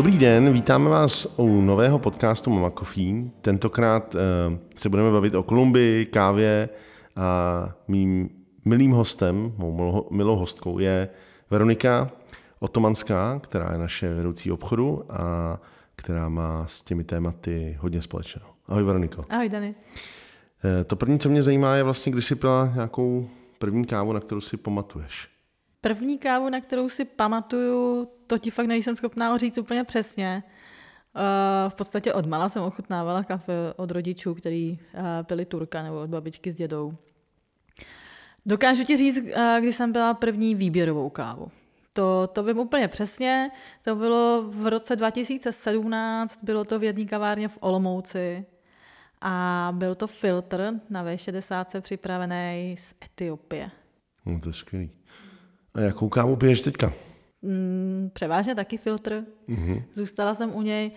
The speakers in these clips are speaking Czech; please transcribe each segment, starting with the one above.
Dobrý den, vítáme vás u nového podcastu Mama Coffee. Tentokrát uh, se budeme bavit o Kolumbii, kávě a mým milým hostem, mou milou hostkou je Veronika Otomanská, která je naše vedoucí obchodu a která má s těmi tématy hodně společného. Ahoj Veroniko. Ahoj Dany. Uh, to první, co mě zajímá, je vlastně, kdy jsi pila nějakou první kávu, na kterou si pamatuješ. První kávu, na kterou si pamatuju, to ti fakt nejsem schopná říct úplně přesně. Uh, v podstatě od mala jsem ochutnávala kafe od rodičů, který uh, pili turka nebo od babičky s dědou. Dokážu ti říct, uh, když jsem byla první výběrovou kávu. To, to vím úplně přesně. To bylo v roce 2017, bylo to v jedné kavárně v Olomouci a byl to filtr na V60 připravený z Etiopie. No to je skvělý. A jakou kávu piješ teďka? Mm, převážně taky filtr. Mm-hmm. Zůstala jsem u něj.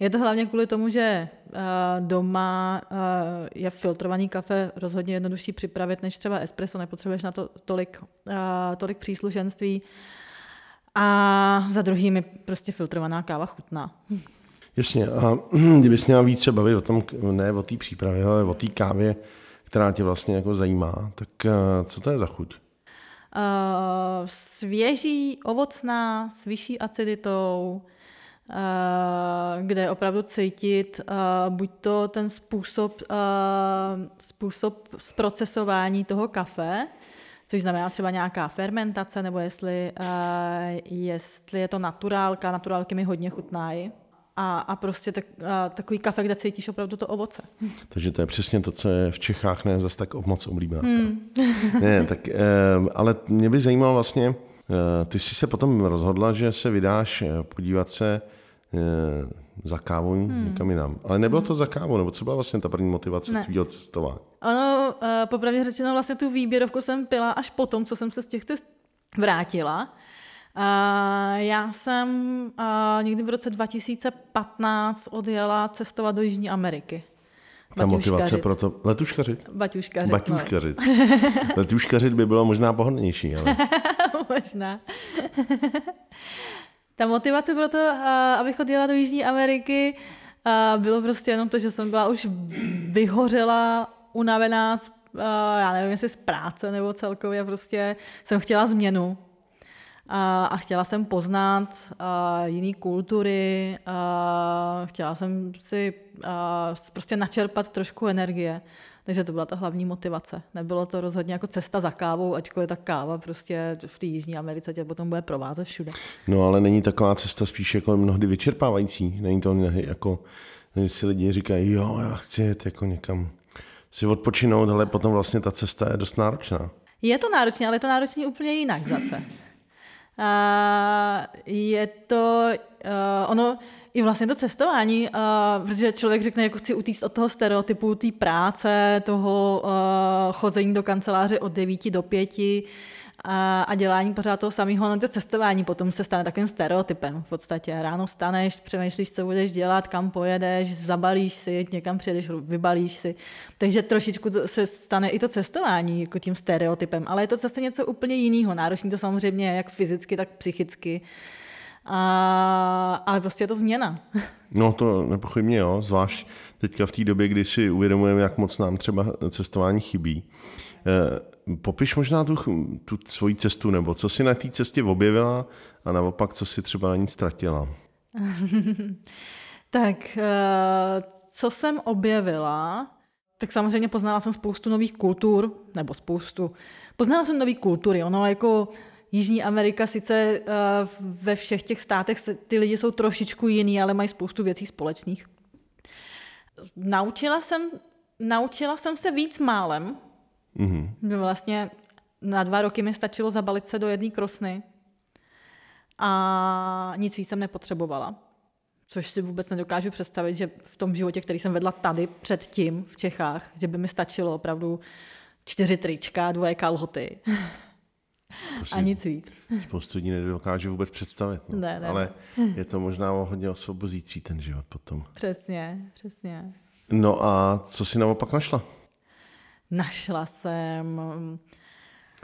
Je to hlavně kvůli tomu, že uh, doma uh, je filtrovaný kafe rozhodně jednodušší připravit než třeba espresso, nepotřebuješ na to tolik, uh, tolik příslušenství. A za druhý mi prostě filtrovaná káva chutná. Jasně, a kdybys měla více bavit o tom, ne o té přípravě, ale o té kávě, která tě vlastně jako zajímá, tak co to je za chuť? Uh, svěží, ovocná, s vyšší aciditou, uh, kde je opravdu cítit uh, buď to ten způsob, způsob zprocesování toho kafe, což znamená třeba nějaká fermentace, nebo jestli, jestli je to naturálka, naturálky mi hodně chutnají a, a prostě tak, a takový kafe, kde cítíš opravdu to ovoce. Takže to je přesně to, co je v Čechách ne zase tak moc oblíbená. Hmm. ne, tak, eh, ale mě by zajímalo vlastně, eh, ty jsi se potom rozhodla, že se vydáš eh, podívat se za kávou hmm. někam jinam. Ale nebylo to za kávou, nebo co byla vlastně ta první motivace tvýho cestování? Ano, popravdě řečeno vlastně tu výběrovku jsem pila až potom, co jsem se z těch cest vrátila. Já jsem uh, někdy v roce 2015 odjela cestovat do Jižní Ameriky. Ta motivace pro to... Letuškařit? Baťuškařit. Baťuškařit. No. Letuškařit by bylo možná pohodlnější, ale... možná. Ta motivace pro to, uh, abych odjela do Jižní Ameriky, uh, bylo prostě jenom to, že jsem byla už vyhořela, unavená, uh, já nevím, jestli z práce nebo celkově, prostě jsem chtěla změnu a, a chtěla jsem poznat a, jiný kultury, a, chtěla jsem si prostě načerpat trošku energie. Takže to byla ta hlavní motivace. Nebylo to rozhodně jako cesta za kávou, ačkoliv ta káva prostě v té Jižní Americe tě potom bude provázet všude. No ale není taková cesta spíš jako mnohdy vyčerpávající. Není to jako, když si lidi říkají, jo, já chci jet jako někam si odpočinout, ale potom vlastně ta cesta je dost náročná. Je to náročné, ale je to náročné úplně jinak zase je to, uh, ono, i vlastně to cestování, uh, protože člověk řekne, jako chci utíct od toho stereotypu té práce, toho uh, chození do kanceláře od 9 do 5, a, a dělání pořád toho samého, no to cestování potom se stane takovým stereotypem v podstatě. Ráno staneš, přemýšlíš, co budeš dělat, kam pojedeš, zabalíš si, někam přijedeš, vybalíš si. Takže trošičku se stane i to cestování jako tím stereotypem, ale je to zase něco úplně jiného. Náročný to samozřejmě jak fyzicky, tak psychicky. A, ale prostě je to změna. No to nepochybně jo, zvlášť teďka v té době, kdy si uvědomujeme, jak moc nám třeba cestování chybí. Eh, popiš možná tu, tu svoji cestu, nebo co si na té cestě objevila a naopak, co si třeba na ní ztratila. tak, eh, co jsem objevila, tak samozřejmě poznala jsem spoustu nových kultur, nebo spoustu, poznala jsem nové kultury, ono jako Jižní Amerika sice eh, ve všech těch státech ty lidi jsou trošičku jiný, ale mají spoustu věcí společných. Naučila jsem, naučila jsem se víc málem, Mm-hmm. Vlastně na dva roky mi stačilo zabalit se do jedné krosny a nic víc jsem nepotřebovala. Což si vůbec nedokážu představit, že v tom životě, který jsem vedla tady předtím v Čechách, že by mi stačilo opravdu čtyři trička, dvoje kalhoty. A nic víc. Spoustu lidí nedokáže vůbec představit. No. Ne, ne. Ale je to možná hodně osvobozící ten život potom. Přesně, přesně. No a co si naopak našla? Našla jsem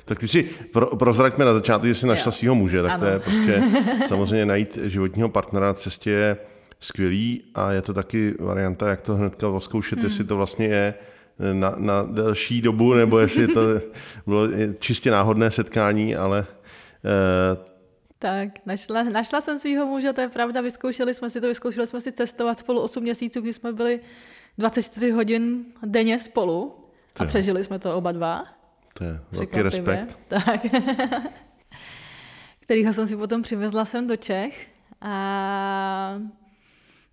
Tak ty si pro, prozraďme na začátku, že jsi našla svého muže, tak Ano. to je prostě samozřejmě najít životního partnera na cestě je skvělý a je to taky varianta, jak to hnedka oskoušet, jestli Hmm. to vlastně je na, na delší dobu, nebo jestli to bylo čistě náhodné setkání, ale eh, Tak, našla, našla jsem svého muže, to je pravda, vyzkoušeli jsme si to, vyzkoušeli jsme si cestovat spolu 8 měsíců, kdy jsme byli 24 hodin denně spolu a Jo. přežili jsme to oba dva. to je velký respekt. Tak. Kterýho jsem si potom přivezla sem do Čech. A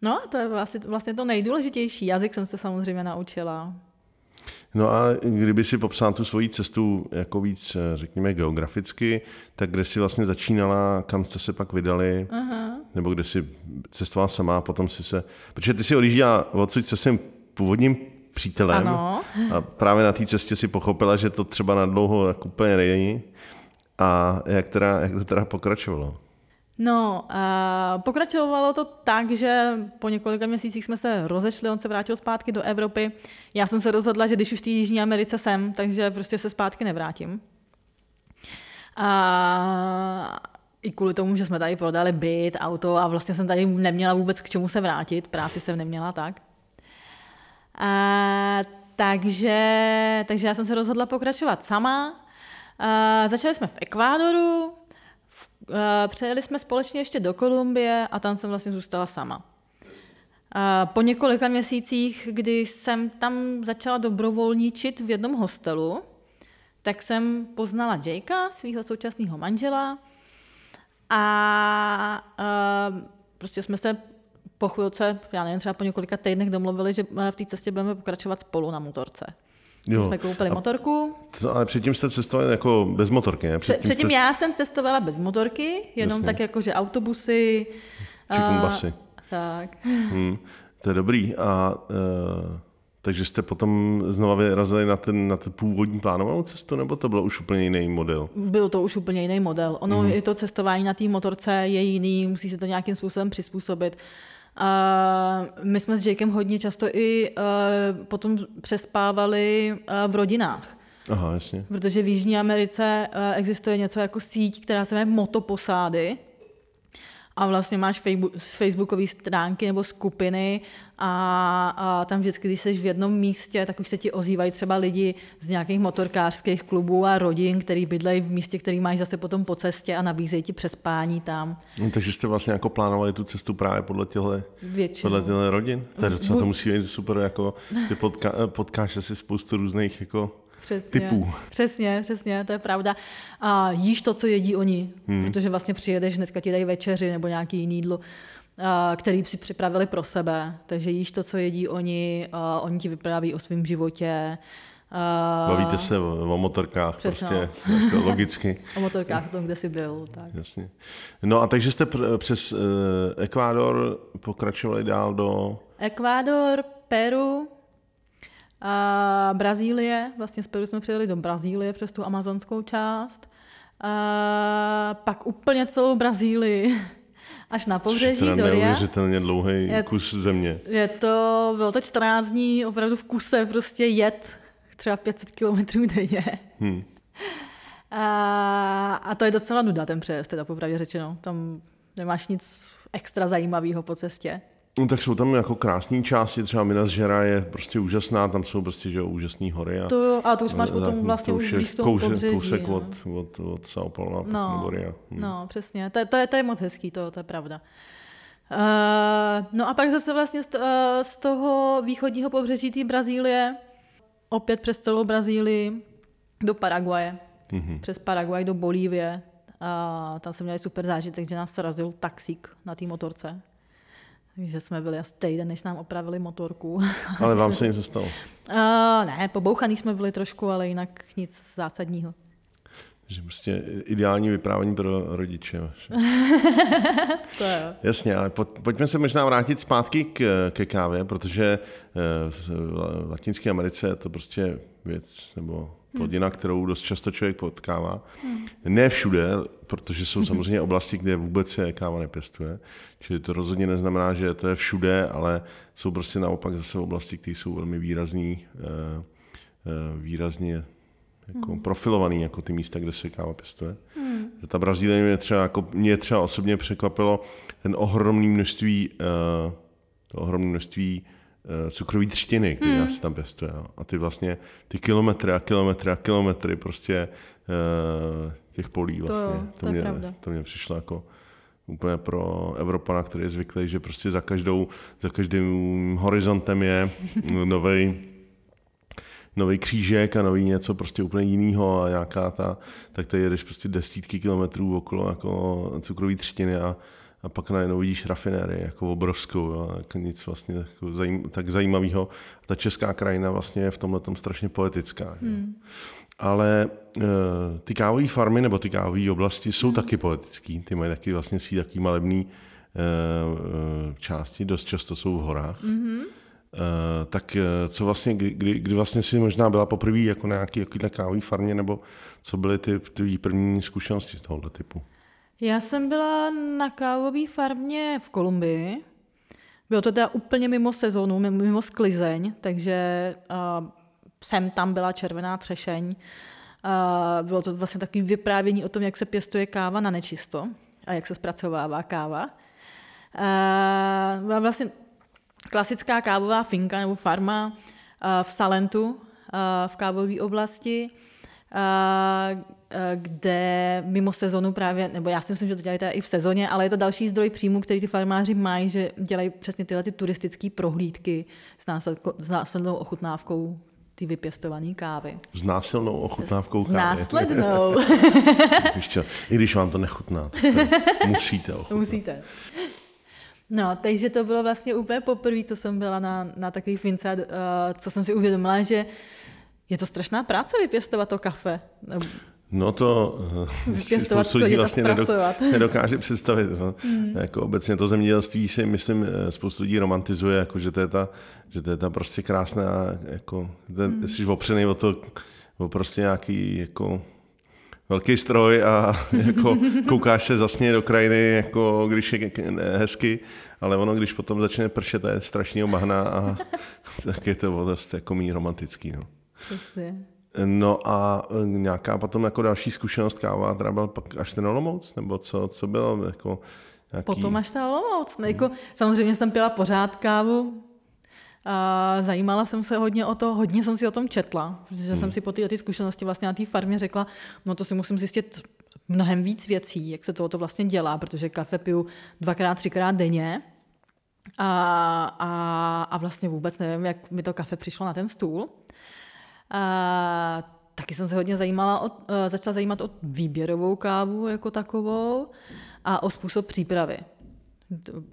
no, to je vlastně, vlastně to nejdůležitější. Jazyk jsem se samozřejmě naučila. No a kdyby si popsal tu svoji cestu jako víc, eh, řekněme, geograficky, tak kde jsi vlastně začínala, kam jste se pak vydali, Aha. nebo kde jsi cestovala sama, potom si se... Protože ty si odjížděla odsud se svým původním přítelem Ano. a právě na té cestě si pochopila, že to třeba na dlouho tak úplně není. A jak, teda, jak to teda pokračovalo? No, a pokračovalo to tak, že po několika měsících jsme se rozešli, on se vrátil zpátky do Evropy. Já jsem se rozhodla, že když už v té Jižní Americe jsem, takže prostě se zpátky nevrátím. A i kvůli tomu, že jsme tady prodali byt, auto a vlastně jsem tady neměla vůbec k čemu se vrátit, práci jsem neměla tak. A, takže, takže já jsem se rozhodla pokračovat sama. A, začali jsme v Ekvádoru, přejeli jsme společně ještě do Kolumbie a tam jsem vlastně zůstala sama. A po několika měsících, kdy jsem tam začala dobrovolničit v jednom hostelu, tak jsem poznala Jakea, svého současného manžela, a uh, prostě jsme se po chvilce, já nevím, třeba po několika týdnech domluvili, že eh, v té cestě budeme pokračovat spolu na motorce. Jo. Jsme koupili A- motorku. To- Ale předtím jste cestovali jako bez motorky, ne? Před, předtím jste... já jsem cestovala bez motorky, jenom Jasně. tak jako, že autobusy. Čikumbasy. tak. Hmm, to je dobrý. A uh, takže jste potom znova vyrazili na ten, na ten původní plánovanou cestu, nebo to bylo už úplně jiný model? Byl to už úplně jiný model. Ono, mm. i to cestování na té motorce je jiný, musí se to nějakým způsobem přizpůsobit. A my jsme s Jakem hodně často i uh, potom přespávali uh, v rodinách. Aha, jasně. Protože v Jižní Americe uh, existuje něco jako síť, která se jmenuje motoposády. A vlastně máš facebookové stránky nebo skupiny a, a tam vždycky, když jsi v jednom místě, tak už se ti ozývají třeba lidi z nějakých motorkářských klubů a rodin, který bydlejí v místě, který máš zase potom po cestě a nabízejí ti přespání tam. No, takže jste vlastně jako plánovali tu cestu právě podle těchto podle těchto rodin? To, je docela, to musí být super, jako, že potká, potkáš asi spoustu různých jako Přesně, typů. Přesně, přesně, to je pravda. A jíš to, co jedí oni, hmm. protože vlastně přijedeš, hnedka ti dají večeři nebo nějaký jiný jídlo, který si připravili pro sebe. Takže jíš to, co jedí oni, a oni ti vypráví o svém životě. A, Bavíte se o, motorkách, Přesně, prostě jako logicky. O motorkách, o tom, kde jsi byl. Tak. Jasně. No a takže jste pr- přes uh, Ekvádor pokračovali dál do... Ekvádor, Peru, a Brazílie, vlastně z Peru jsme přijeli do Brazílie přes tu amazonskou část, a pak úplně celou Brazílii až na pobřeží do neuvěřitelně dlouhý Je- kus země. Je to, bylo to 14 dní opravdu v kuse, prostě jet třeba 500 kilometrů denně. Hmm. A, a to je docela nuda ten přejezd, teda popravdě řečeno. Tam nemáš nic extra zajímavého po cestě. No tak jsou tam jako krásné části, třeba Minas Gerais je prostě úžasná, tam jsou prostě že úžasné hory. A, To, a to už máš a- potom a vlastně to už blíž k tomu kousek- pobřeží. kousek no. od, od, od São Paulo No, nebo Ria. Hm. no, přesně. To, je- to, je, to je moc hezký, to, to je pravda. Uh, no a pak zase vlastně z, uh, z toho východního pobřeží té Brazílie, opět přes celou Brazílii, do Paraguaje. Mhm. Přes Paraguaj do Bolívie. A tam jsme měli super zážitek, že nás srazil taxík na té motorce. Takže jsme byli asi týden, než nám opravili motorku. Ale vám se něco stalo. Uh, ne, pobouchaný jsme byli trošku, ale jinak nic zásadního. Že prostě ideální vyprávění pro rodiče. To jo. Jasně, ale po, pojďme se možná vrátit zpátky k, ke kávě, protože eh, v v Latinské Americe je to prostě věc nebo plodina, kterou dost často člověk potkává. Ne všude, protože jsou samozřejmě oblasti, kde vůbec se káva nepěstuje. Čili to rozhodně neznamená, že to je všude, ale jsou prostě naopak zase oblasti, které jsou velmi výrazný, eh, eh, výrazně jako hmm. profilovaný jako ty místa, kde se káva pěstuje. Hmm. Ta Brazílie mě třeba, jako, mě třeba osobně překvapilo ten ohromný množství, uh, to ohromné množství uh, cukrový třtiny, který hmm. se tam pěstuje. Jo. A ty vlastně, ty kilometry a kilometry a kilometry prostě uh, těch polí vlastně. To, to, to, mě, pravda. to mě přišlo jako úplně pro Evropana, který je zvyklý, že prostě za, každou, za každým horizontem je nový nový křížek a nový něco prostě úplně jiného a nějaká ta, tak tady jedeš prostě desítky kilometrů okolo jako cukrový třtiny a, a pak najednou vidíš rafinérii jako obrovskou, jo, jako nic vlastně jako zajím, tak zajímavého. Ta česká krajina vlastně je v tomhle strašně poetická. Hmm. Ale e, ty kávové farmy nebo ty kávové oblasti jsou hmm. taky poetický, ty mají taky vlastně svý taký malebný e, e, části, dost často jsou v horách. Hmm. Uh, tak co vlastně, kdy, kdy vlastně si možná byla poprvé jako na nějaký takovýhle kávový farmě, nebo co byly ty, ty první zkušenosti z tohohle typu? Já jsem byla na kávové farmě v Kolumbii. Bylo to teda úplně mimo sezonu, mimo sklizeň, takže uh, sem tam byla červená třešeň. Uh, bylo to vlastně takové vyprávění o tom, jak se pěstuje káva na nečisto a jak se zpracovává káva. Uh, byla vlastně klasická kávová finka nebo farma v Salentu v kávové oblasti, kde mimo sezonu právě, nebo já si myslím, že to dělají i v sezóně, ale je to další zdroj příjmu, který ty farmáři mají, že dělají přesně tyhle ty turistické prohlídky s, následko, s následnou ochutnávkou ty vypěstované kávy. S násilnou ochutnávkou kávy. S následnou. I když vám to nechutná, tak musíte ochutnat. Musíte. No, takže to bylo vlastně úplně poprvé, co jsem byla na, na takový fince, uh, co jsem si uvědomila, že je to strašná práce vypěstovat to kafe. No to eh, vypěstovat, si lidí vlastně nedok, nedokáže představit. No. Hmm. Jako obecně to zemědělství si, myslím, eh, spoustu lidí romantizuje, jako, že, to je ta, že to je ta prostě krásná, jako, ten, hmm. jsi opřený o to, o prostě nějaký jako, velký stroj a jako koukáš se zasně do krajiny, jako když je hezky, ale ono, když potom začne pršet, to je strašný mahna a tak je to dost jako mý romantický. No. Přesně. No a e, nějaká potom jako další zkušenost káva, která byla pak až ten Olomouc, nebo co, co bylo jako nějaký... Potom až ta Olomouc. No, jako, samozřejmě jsem pila pořád kávu, a zajímala jsem se hodně o to, hodně jsem si o tom četla, protože hmm. jsem si po té zkušenosti vlastně na té farmě řekla, no to si musím zjistit mnohem víc věcí, jak se tohoto vlastně dělá, protože kafe piju dvakrát, třikrát denně a, a, a vlastně vůbec nevím, jak mi to kafe přišlo na ten stůl. A, taky jsem se hodně zajímala o, začala zajímat o výběrovou kávu jako takovou a o způsob přípravy.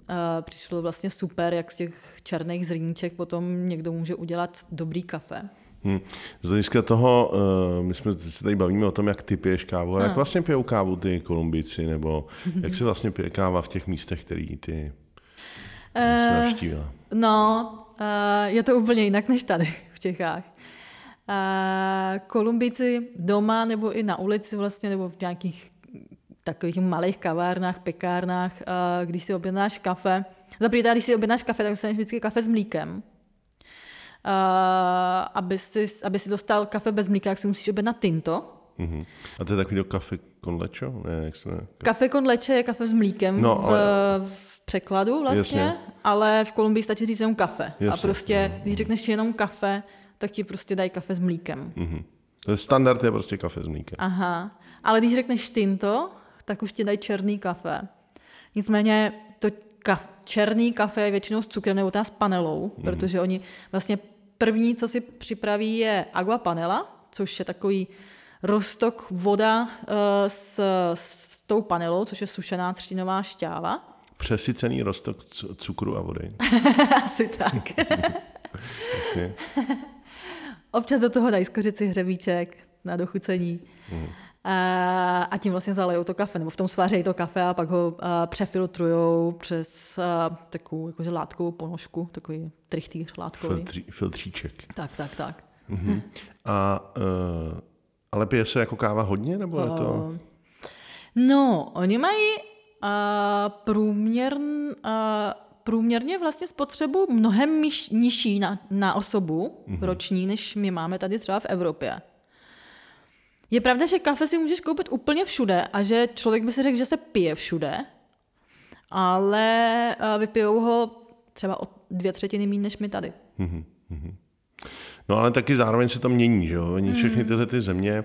A přišlo vlastně super, jak z těch černých zrníček potom někdo může udělat dobrý kafe. Hmm. Z hlediska toho, uh, my jsme se tady bavíme o tom, jak ty piješ kávu, ale jak vlastně pijou kávu ty Kolumbici, nebo jak se vlastně pije káva v těch místech, který ty uh, navštívila? No, uh, je to úplně jinak než tady v Čechách. Uh, Kolumbici doma nebo i na ulici vlastně, nebo v nějakých takových malých kavárnách, pekárnách, když si objednáš kafe. Za když si objednáš kafe, tak dostaneš vždycky kafe s mlíkem. Aby, si, aby si dostal kafe bez mlíka, tak si musíš objednat tinto. Uh-huh. A to je takový kafe con leche? Ne, jak se Kafe con leche je kafe s mlíkem no, ale... v, v překladu vlastně, Jasně. ale v Kolumbii stačí říct jenom kafe. Jasně. A prostě, když řekneš jenom kafe, tak ti prostě dají kafe s mlíkem. Uh-huh. To je standard, je prostě kafe s mlíkem. Aha. Ale když řekneš tinto, tak už ti dají černý kafe. Nicméně to kaf, černý kafe je většinou s cukrem nebo s panelou, mm. protože oni vlastně první, co si připraví, je agua panela, což je takový roztok voda uh, s, s tou panelou, což je sušená třtinová šťáva. Přesycený roztok cukru a vody. Asi tak. Občas do toho dají skořici hřebíček na dochucení. Mm a tím vlastně zalejou to kafe, nebo v tom svářejí to kafe a pak ho přefiltrujou přes takovou jakože látkovou ponožku, takový trichtýř látkový. Filtří, filtříček. Tak, tak, tak. Uh-huh. A, uh, ale pije se jako káva hodně, nebo je to... No, oni mají uh, průměr, uh, průměrně vlastně spotřebu mnohem nižší na, na osobu uh-huh. roční, než my máme tady třeba v Evropě. Je pravda, že kafe si můžeš koupit úplně všude a že člověk by si řekl, že se pije všude, ale uh, vypijou ho třeba o dvě třetiny méně než my tady. No ale taky zároveň se to mění, že jo? Oni všechny tyhle ty země, eh,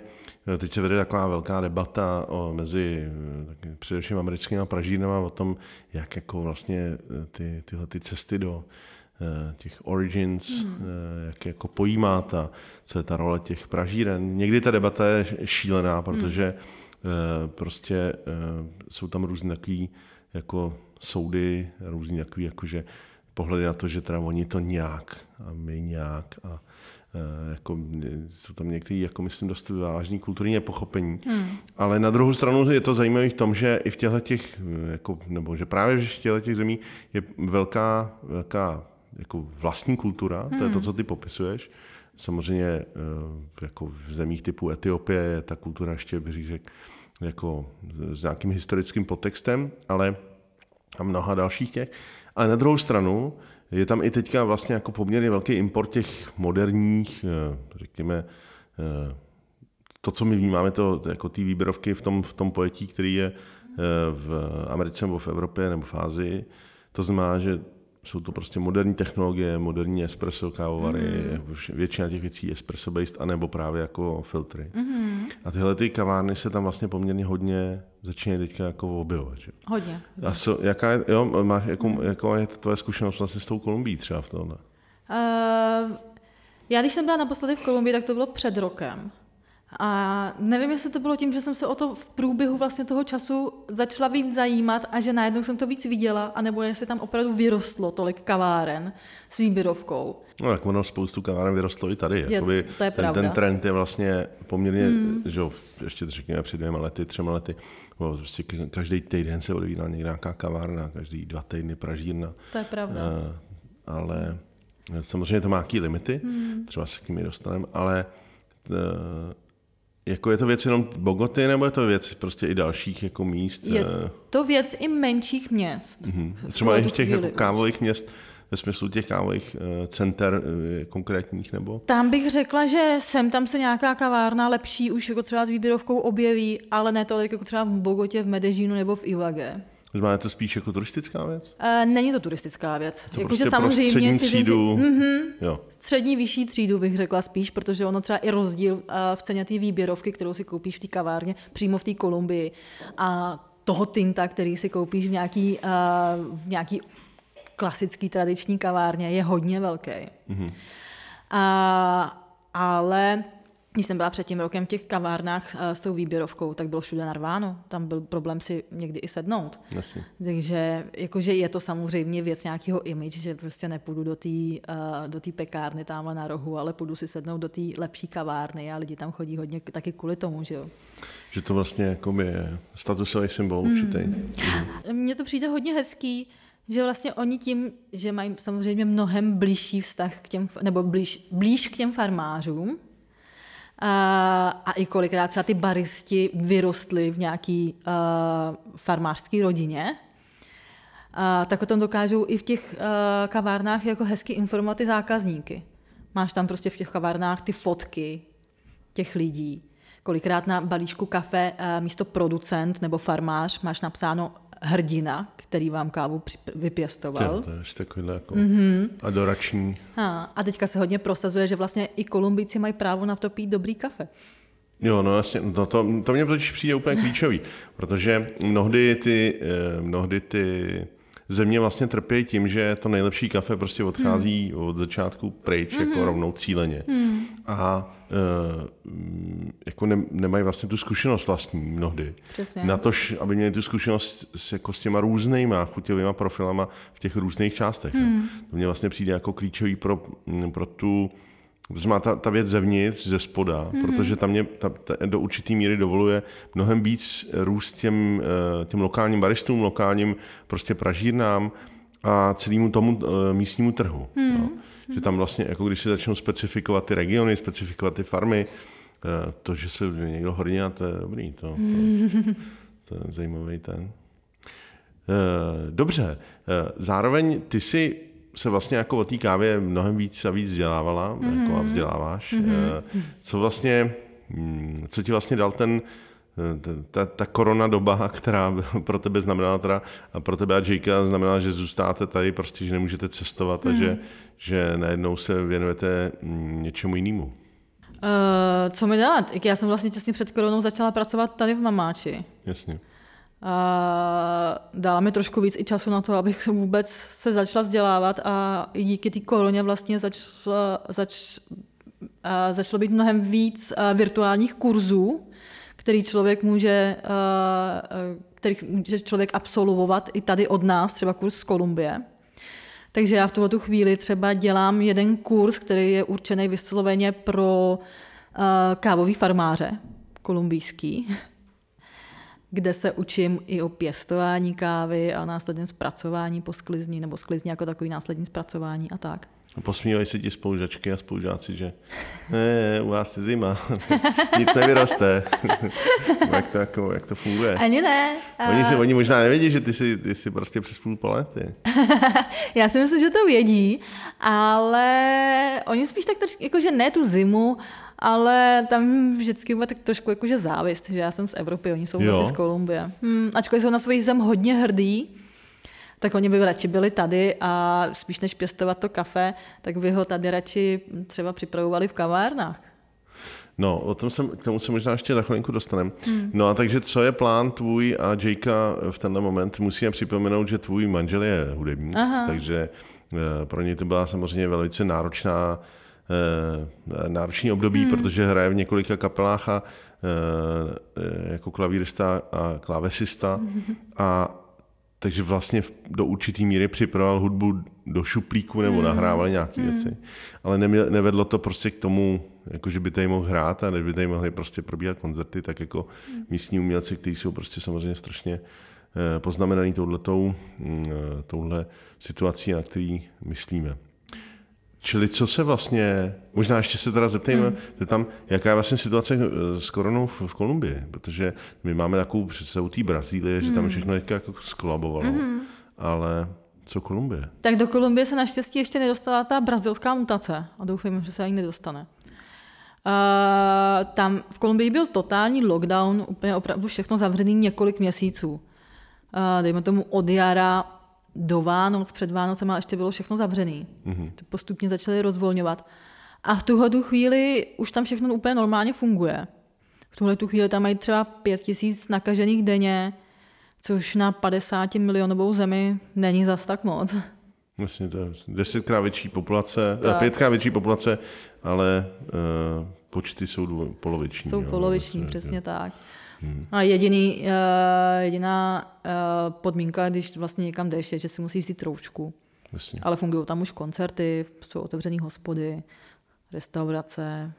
teď se vede taková velká debata o, mezi eh, taky především americkými pražírnama o tom, jak jako vlastně eh, ty, tyhle ty cesty do eh, těch origins, mm. jak jako pojímá ta, co je ta role těch pražíren. Někdy ta debata je šílená, protože mm. prostě jsou tam různé takový jako soudy, různý takový jakože pohledy na to, že teda oni to nějak a my nějak a jako, jsou tam některé, jako myslím, dost vážný kulturní nepochopení. Hmm. Ale na druhou stranu je to zajímavé v tom, že i v těchto těch, jako, nebo že právě v těchto těch zemí je velká, velká jako vlastní kultura, hmm. to je to, co ty popisuješ. Samozřejmě e, jako v zemích typu Etiopie je ta kultura ještě, bych řekl, jako s nějakým historickým podtextem, ale a mnoha dalších těch. Ale na druhou stranu je tam i teďka vlastně jako poměrně velký import těch moderních, eh, řekněme, eh, to, co my vnímáme, to, jako ty výběrovky v tom, v tom pojetí, který je eh, v Americe nebo v Evropě nebo v Ázii. To znamená, že jsou to prostě moderní technologie, moderní espresso kávovary, mm. většina těch věcí espresso based, anebo právě jako filtry. Mm. A tyhle ty kavárny se tam vlastně poměrně hodně začínají teďka jako objevovat. Že? Hodně. A so, jaká je, jo, máš, jako, jaká je tvoje zkušenost vlastně s tou Kolumbií třeba v tomhle? Uh, já když jsem byla naposledy v Kolumbii, tak to bylo před rokem. A nevím, jestli to bylo tím, že jsem se o to v průběhu vlastně toho času začala víc zajímat a že najednou jsem to víc viděla, anebo jestli tam opravdu vyrostlo tolik kaváren s výběrovkou. No tak ono spoustu kaváren vyrostlo i tady. Je, Jakoby to je ten, ten trend je vlastně poměrně, hmm. že jo, ještě řekněme před dvěma lety, třema lety, prostě každý týden se odevírá nějaká kavárna, každý dva týdny pražírna. To je pravda. Uh, ale samozřejmě to má nějaké limity, hmm. třeba se k nimi dostaneme, ale uh, jako je to věc jenom Bogoty, nebo je to věc prostě i dalších jako míst? Je eh? to věc i menších měst. Mm-hmm. Třeba i těch jako kávových měst, ve smyslu těch kávových uh, center uh, konkrétních, nebo? Tam bych řekla, že sem tam se nějaká kavárna lepší už jako třeba s výběrovkou objeví, ale ne tolik jako třeba v Bogotě, v Medežínu nebo v Ivage. Znamená to spíš jako turistická věc? Uh, není to turistická věc. To jako prostě samozřejmě střední cizinci, třídu. Mm-hmm, jo. Střední vyšší třídu bych řekla spíš, protože ono třeba i rozdíl uh, v ceně té výběrovky, kterou si koupíš v té kavárně, přímo v té Kolumbii a toho tinta, který si koupíš v nějaký, uh, v nějaký klasický tradiční kavárně, je hodně velký. Mm-hmm. Uh, ale když jsem byla před tím rokem v těch kavárnách uh, s tou výběrovkou, tak bylo všude narváno. Tam byl problém si někdy i sednout. Jasně. Takže jakože je to samozřejmě věc nějakého image, že prostě nepůjdu do té uh, do pekárny tamhle na rohu, ale půjdu si sednout do té lepší kavárny a lidi tam chodí hodně taky kvůli tomu, že jo. Že to vlastně jako je statusový symbol hmm. určitý. Mm. Mně to přijde hodně hezký, že vlastně oni tím, že mají samozřejmě mnohem blížší vztah k těm, nebo blíž, blíž k těm farmářům, a, a i kolikrát třeba ty baristi vyrostly v nějaký uh, farmářské rodině, a, tak o tom dokážou i v těch uh, kavárnách jako hezky informovat ty zákazníky. Máš tam prostě v těch kavárnách ty fotky těch lidí. Kolikrát na balíčku kafe uh, místo producent nebo farmář máš napsáno hrdina, který vám kávu vypěstoval. Jo, to je ještě takovýhle jako mm-hmm. adorační. A, a teďka se hodně prosazuje, že vlastně i Kolumbíci mají právo na to pít dobrý kafe. Jo, no jasně, no to, to mě totiž přijde úplně klíčový, protože mnohdy ty, eh, mnohdy ty země vlastně trpí tím, že to nejlepší kafe prostě odchází hmm. od začátku pryč, hmm. jako rovnou cíleně. Hmm. A jako ne, nemají vlastně tu zkušenost vlastní mnohdy. Přesně. Na tož, aby měli tu zkušenost s, jako s těma různýma chuťovými profilama v těch různých částech. Hmm. To mně vlastně přijde jako klíčový pro, pro tu to znamená ta, ta věc zevnitř, ze spoda, mm-hmm. protože tam mě ta, ta, do určitý míry dovoluje mnohem víc růst těm, eh, těm lokálním baristům, lokálním prostě pražírnám a celému tomu eh, místnímu trhu. Mm-hmm. No. Že tam vlastně, jako když si začnou specifikovat ty regiony, specifikovat ty farmy, eh, to, že se někdo hodně, to je dobrý, to, to, to je zajímavý ten. Dobře, zároveň ty si se vlastně jako o té kávě mnohem víc a víc vzdělávala, mm-hmm. jako a vzděláváš. Mm-hmm. Co vlastně, mm, co ti vlastně dal ten, ta, ta korona doba, která pro tebe znamenala teda, a pro tebe a Jakea znamenala, že zůstáte tady, prostě, že nemůžete cestovat mm. a že, že najednou se věnujete mm, něčemu jinému. Uh, co mi dala? Já jsem vlastně těsně před koronou začala pracovat tady v Mamáči. Jasně. A dala mi trošku víc i času na to, abych se vůbec se začala vzdělávat a díky té koroně vlastně začala, zač, a začalo být mnohem víc virtuálních kurzů, který člověk může, který může člověk absolvovat i tady od nás, třeba kurz z Kolumbie. Takže já v tuhle chvíli třeba dělám jeden kurz, který je určený vysloveně pro kávový farmáře kolumbijský kde se učím i o pěstování kávy a následném zpracování po sklizni, nebo sklizni jako takový následní zpracování a tak. Posmívají se ti spolužačky a spolužáci, že ne, u vás je zima, nic nevyroste. jak, to, jako, jak to funguje? Ani ne. Oni, si, oni možná nevědí, že ty jsi, ty jsi prostě přes půl palety. Já si myslím, že to vědí, ale oni spíš tak trošku, jako že ne tu zimu, ale tam vždycky bude tak trošku jakože závist, že já jsem z Evropy, oni jsou vlastně z Kolumbie. Hmm, ačkoliv jsou na svůj zem hodně hrdý, tak oni by radši byli tady a spíš než pěstovat to kafe, tak by ho tady radši třeba připravovali v kavárnách. No, o tom jsem, k tomu se možná ještě za chvilinku dostaneme. Hmm. No a takže co je plán tvůj a Jakea v tenhle moment? Musíme připomenout, že tvůj manžel je hudebník, Aha. takže eh, pro něj to byla samozřejmě velice náročná Eh, náročný období, hmm. protože hraje v několika kapelách a eh, jako klavírista a klávesista a takže vlastně do určitý míry připravoval hudbu do šuplíku nebo hmm. nahrával nějaké hmm. věci. Ale nevedlo to prostě k tomu, jako že by tady mohl hrát a by tady mohli prostě probíhat koncerty, tak jako hmm. místní umělci, kteří jsou prostě samozřejmě strašně eh, poznamenaný touhletou, mm, touhle situací, na který myslíme. Čili co se vlastně, možná ještě se teda zeptejme, hmm. tam, jaká je vlastně situace eh, s koronou v, v Kolumbii, protože my máme takovou představu té Brazílie, hmm. že tam hmm. všechno jako skolabovalo, hmm. ale co Kolumbie? Tak do Kolumbie se naštěstí ještě nedostala ta brazilská mutace a doufám, že se ani nedostane. Uh, tam v Kolumbii byl totální lockdown, úplně opravdu všechno zavřený několik měsíců. Uh, dejme tomu od jara do Vánoc, před Vánocema ještě bylo všechno zavřené. Mm-hmm. Postupně začaly rozvolňovat. A v tuhle tu chvíli už tam všechno úplně normálně funguje. V tuhle tu chvíli tam mají třeba pět tisíc nakažených denně, což na 50 milionovou zemi není zas tak moc. Vlastně to je desetkrát větší populace, tak. pětkrát větší populace, ale uh, počty jsou poloviční. Jsou jo, poloviční, vlastně, přesně jo. tak. Hmm. A jediný, uh, jediná uh, podmínka, když vlastně někam jdeš, je, že si musíš vzít troušku. Jasně. Ale fungují tam už koncerty, jsou otevřené hospody, restaurace,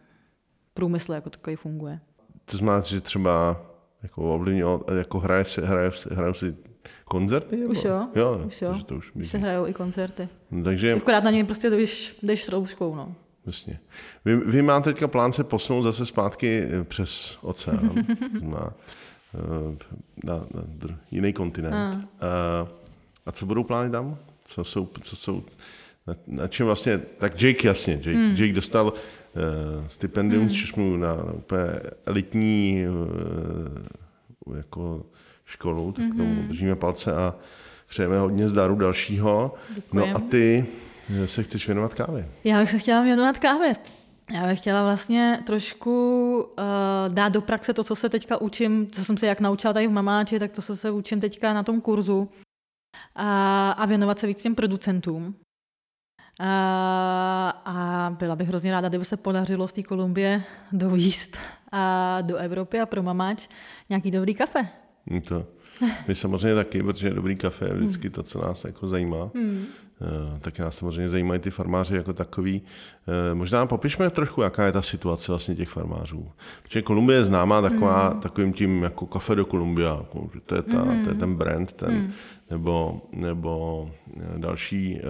průmysl jako takový funguje. To znamená, že třeba jako ovlivnilo, jako hraje si, hraje, hraje si koncerty? Nebo? Už jo, jo, už jo. To už, už se hrajou i koncerty. No, takže... Akorát na něj prostě jdeš, jdeš s rouškou, no. Jasně. Vy, vy máte teďka plán se posunout zase zpátky eh, přes oceán na, eh, na, na, na jiný kontinent. A. A, a co budou plány tam? Co jsou, co jsou na, na čem vlastně, tak Jake jasně, Jake, hmm. Jake dostal uh, stipendium hmm. z Češmu na, na úplně elitní uh, jako školu, tak hmm. tomu držíme palce a přejeme hodně zdaru dalšího. Děkujem. No a ty se chceš věnovat kávě? Já bych se chtěla věnovat kávě. Já bych chtěla vlastně trošku uh, dát do praxe to, co se teďka učím, co jsem se jak naučila tady v Mamáči, tak to, co se učím teďka na tom kurzu. A, a věnovat se víc těm producentům. A, a byla bych hrozně ráda, kdyby se podařilo z té Kolumbie dovíst a do Evropy a pro Mamáč nějaký dobrý kafe. To. My samozřejmě taky, protože dobrý kafe je vždycky to, co nás jako zajímá. Hmm. Eh, tak nás samozřejmě zajímají ty farmáři jako takový. Eh, možná popišme trochu, jaká je ta situace vlastně těch farmářů. Protože Kolumbie je známá taková, mm. takovým tím jako kafe do Kolumbia, jako, to je, ta, mm. to je ten brand, ten, mm. nebo, nebo eh, další,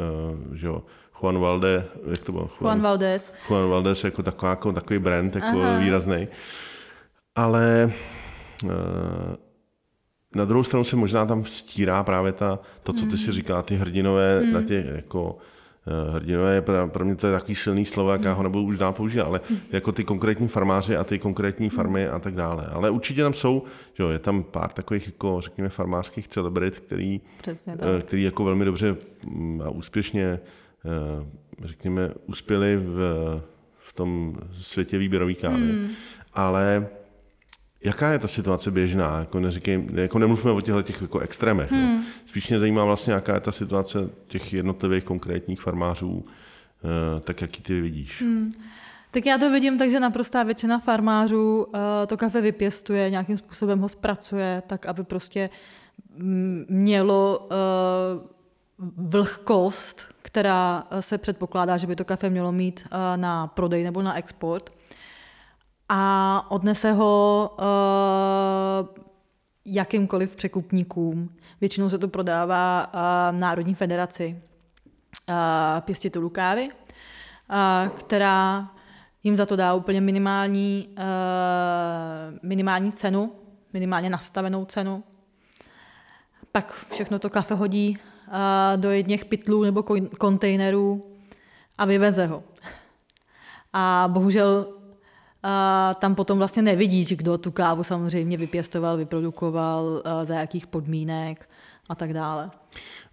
že jo, Juan Valde, jak to bylo? Juan, Juan Valdez. Juan Valdez jako, taková, jako takový brand, jako výrazný. Ale na druhou stranu se možná tam stírá právě ta, to, co ty si hmm. říká, ty hrdinové mm. na těch jako Eh, hrdinové je pro mě to je takový silný slovo, jak já ho nebudu už dál používat, ale jako ty konkrétní farmáři a ty konkrétní farmy a tak dále. Ale určitě tam jsou, že jo, je tam pár takových, jako řekněme, farmářských celebrit, který, tak. který jako velmi dobře mm, a úspěšně, řekněme, uspěli v, v tom světě výběrový kávy. Hmm. Ale Jaká je ta situace běžná? Jako, neříkej, jako nemluvíme o těchto těch jako extrémech. No. Hmm. No. Spíš mě zajímá vlastně, jaká je ta situace těch jednotlivých konkrétních farmářů, eh, tak jaký ty vidíš. Hmm. Tak já to vidím tak, že naprostá většina farmářů uh, to kafe vypěstuje, nějakým způsobem ho zpracuje, tak aby prostě mm, mělo uh, vlhkost, která se předpokládá, že by to kafe mělo mít na prodej nebo na export a odnese ho uh, jakýmkoliv překupníkům. Většinou se to prodává uh, Národní federaci uh, pěstitelů kávy, uh, která jim za to dá úplně minimální, uh, minimální cenu, minimálně nastavenou cenu. Pak všechno to kafe hodí uh, do jedněch pytlů nebo kontejnerů a vyveze ho. A bohužel a tam potom vlastně nevidíš, kdo tu kávu samozřejmě vypěstoval, vyprodukoval, za jakých podmínek a tak dále.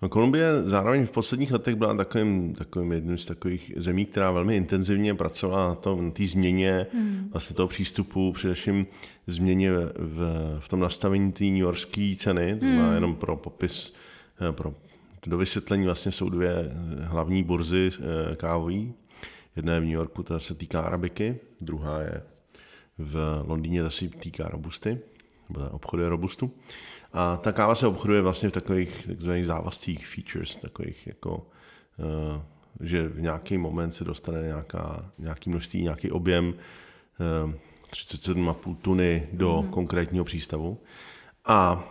No, Kolumbie zároveň v posledních letech byla takovým, takovým jedním z takových zemí, která velmi intenzivně pracovala na tom, té změně hmm. vlastně toho přístupu, především změně v, v tom nastavení té New Yorkské ceny, to hmm. jenom pro popis, eh, pro do vysvětlení vlastně jsou dvě hlavní burzy eh, kávový, Jedna je v New Yorku, ta se týká arabiky, druhá je v Londýně, ta se týká robusty, nebo obchoduje robustu. A ta káva se obchoduje vlastně v takových takzvaných závazcích features, takových jako, uh, že v nějaký moment se dostane nějaká, nějaký množství, nějaký objem uh, eh, 37,5 tuny do mm. konkrétního přístavu. A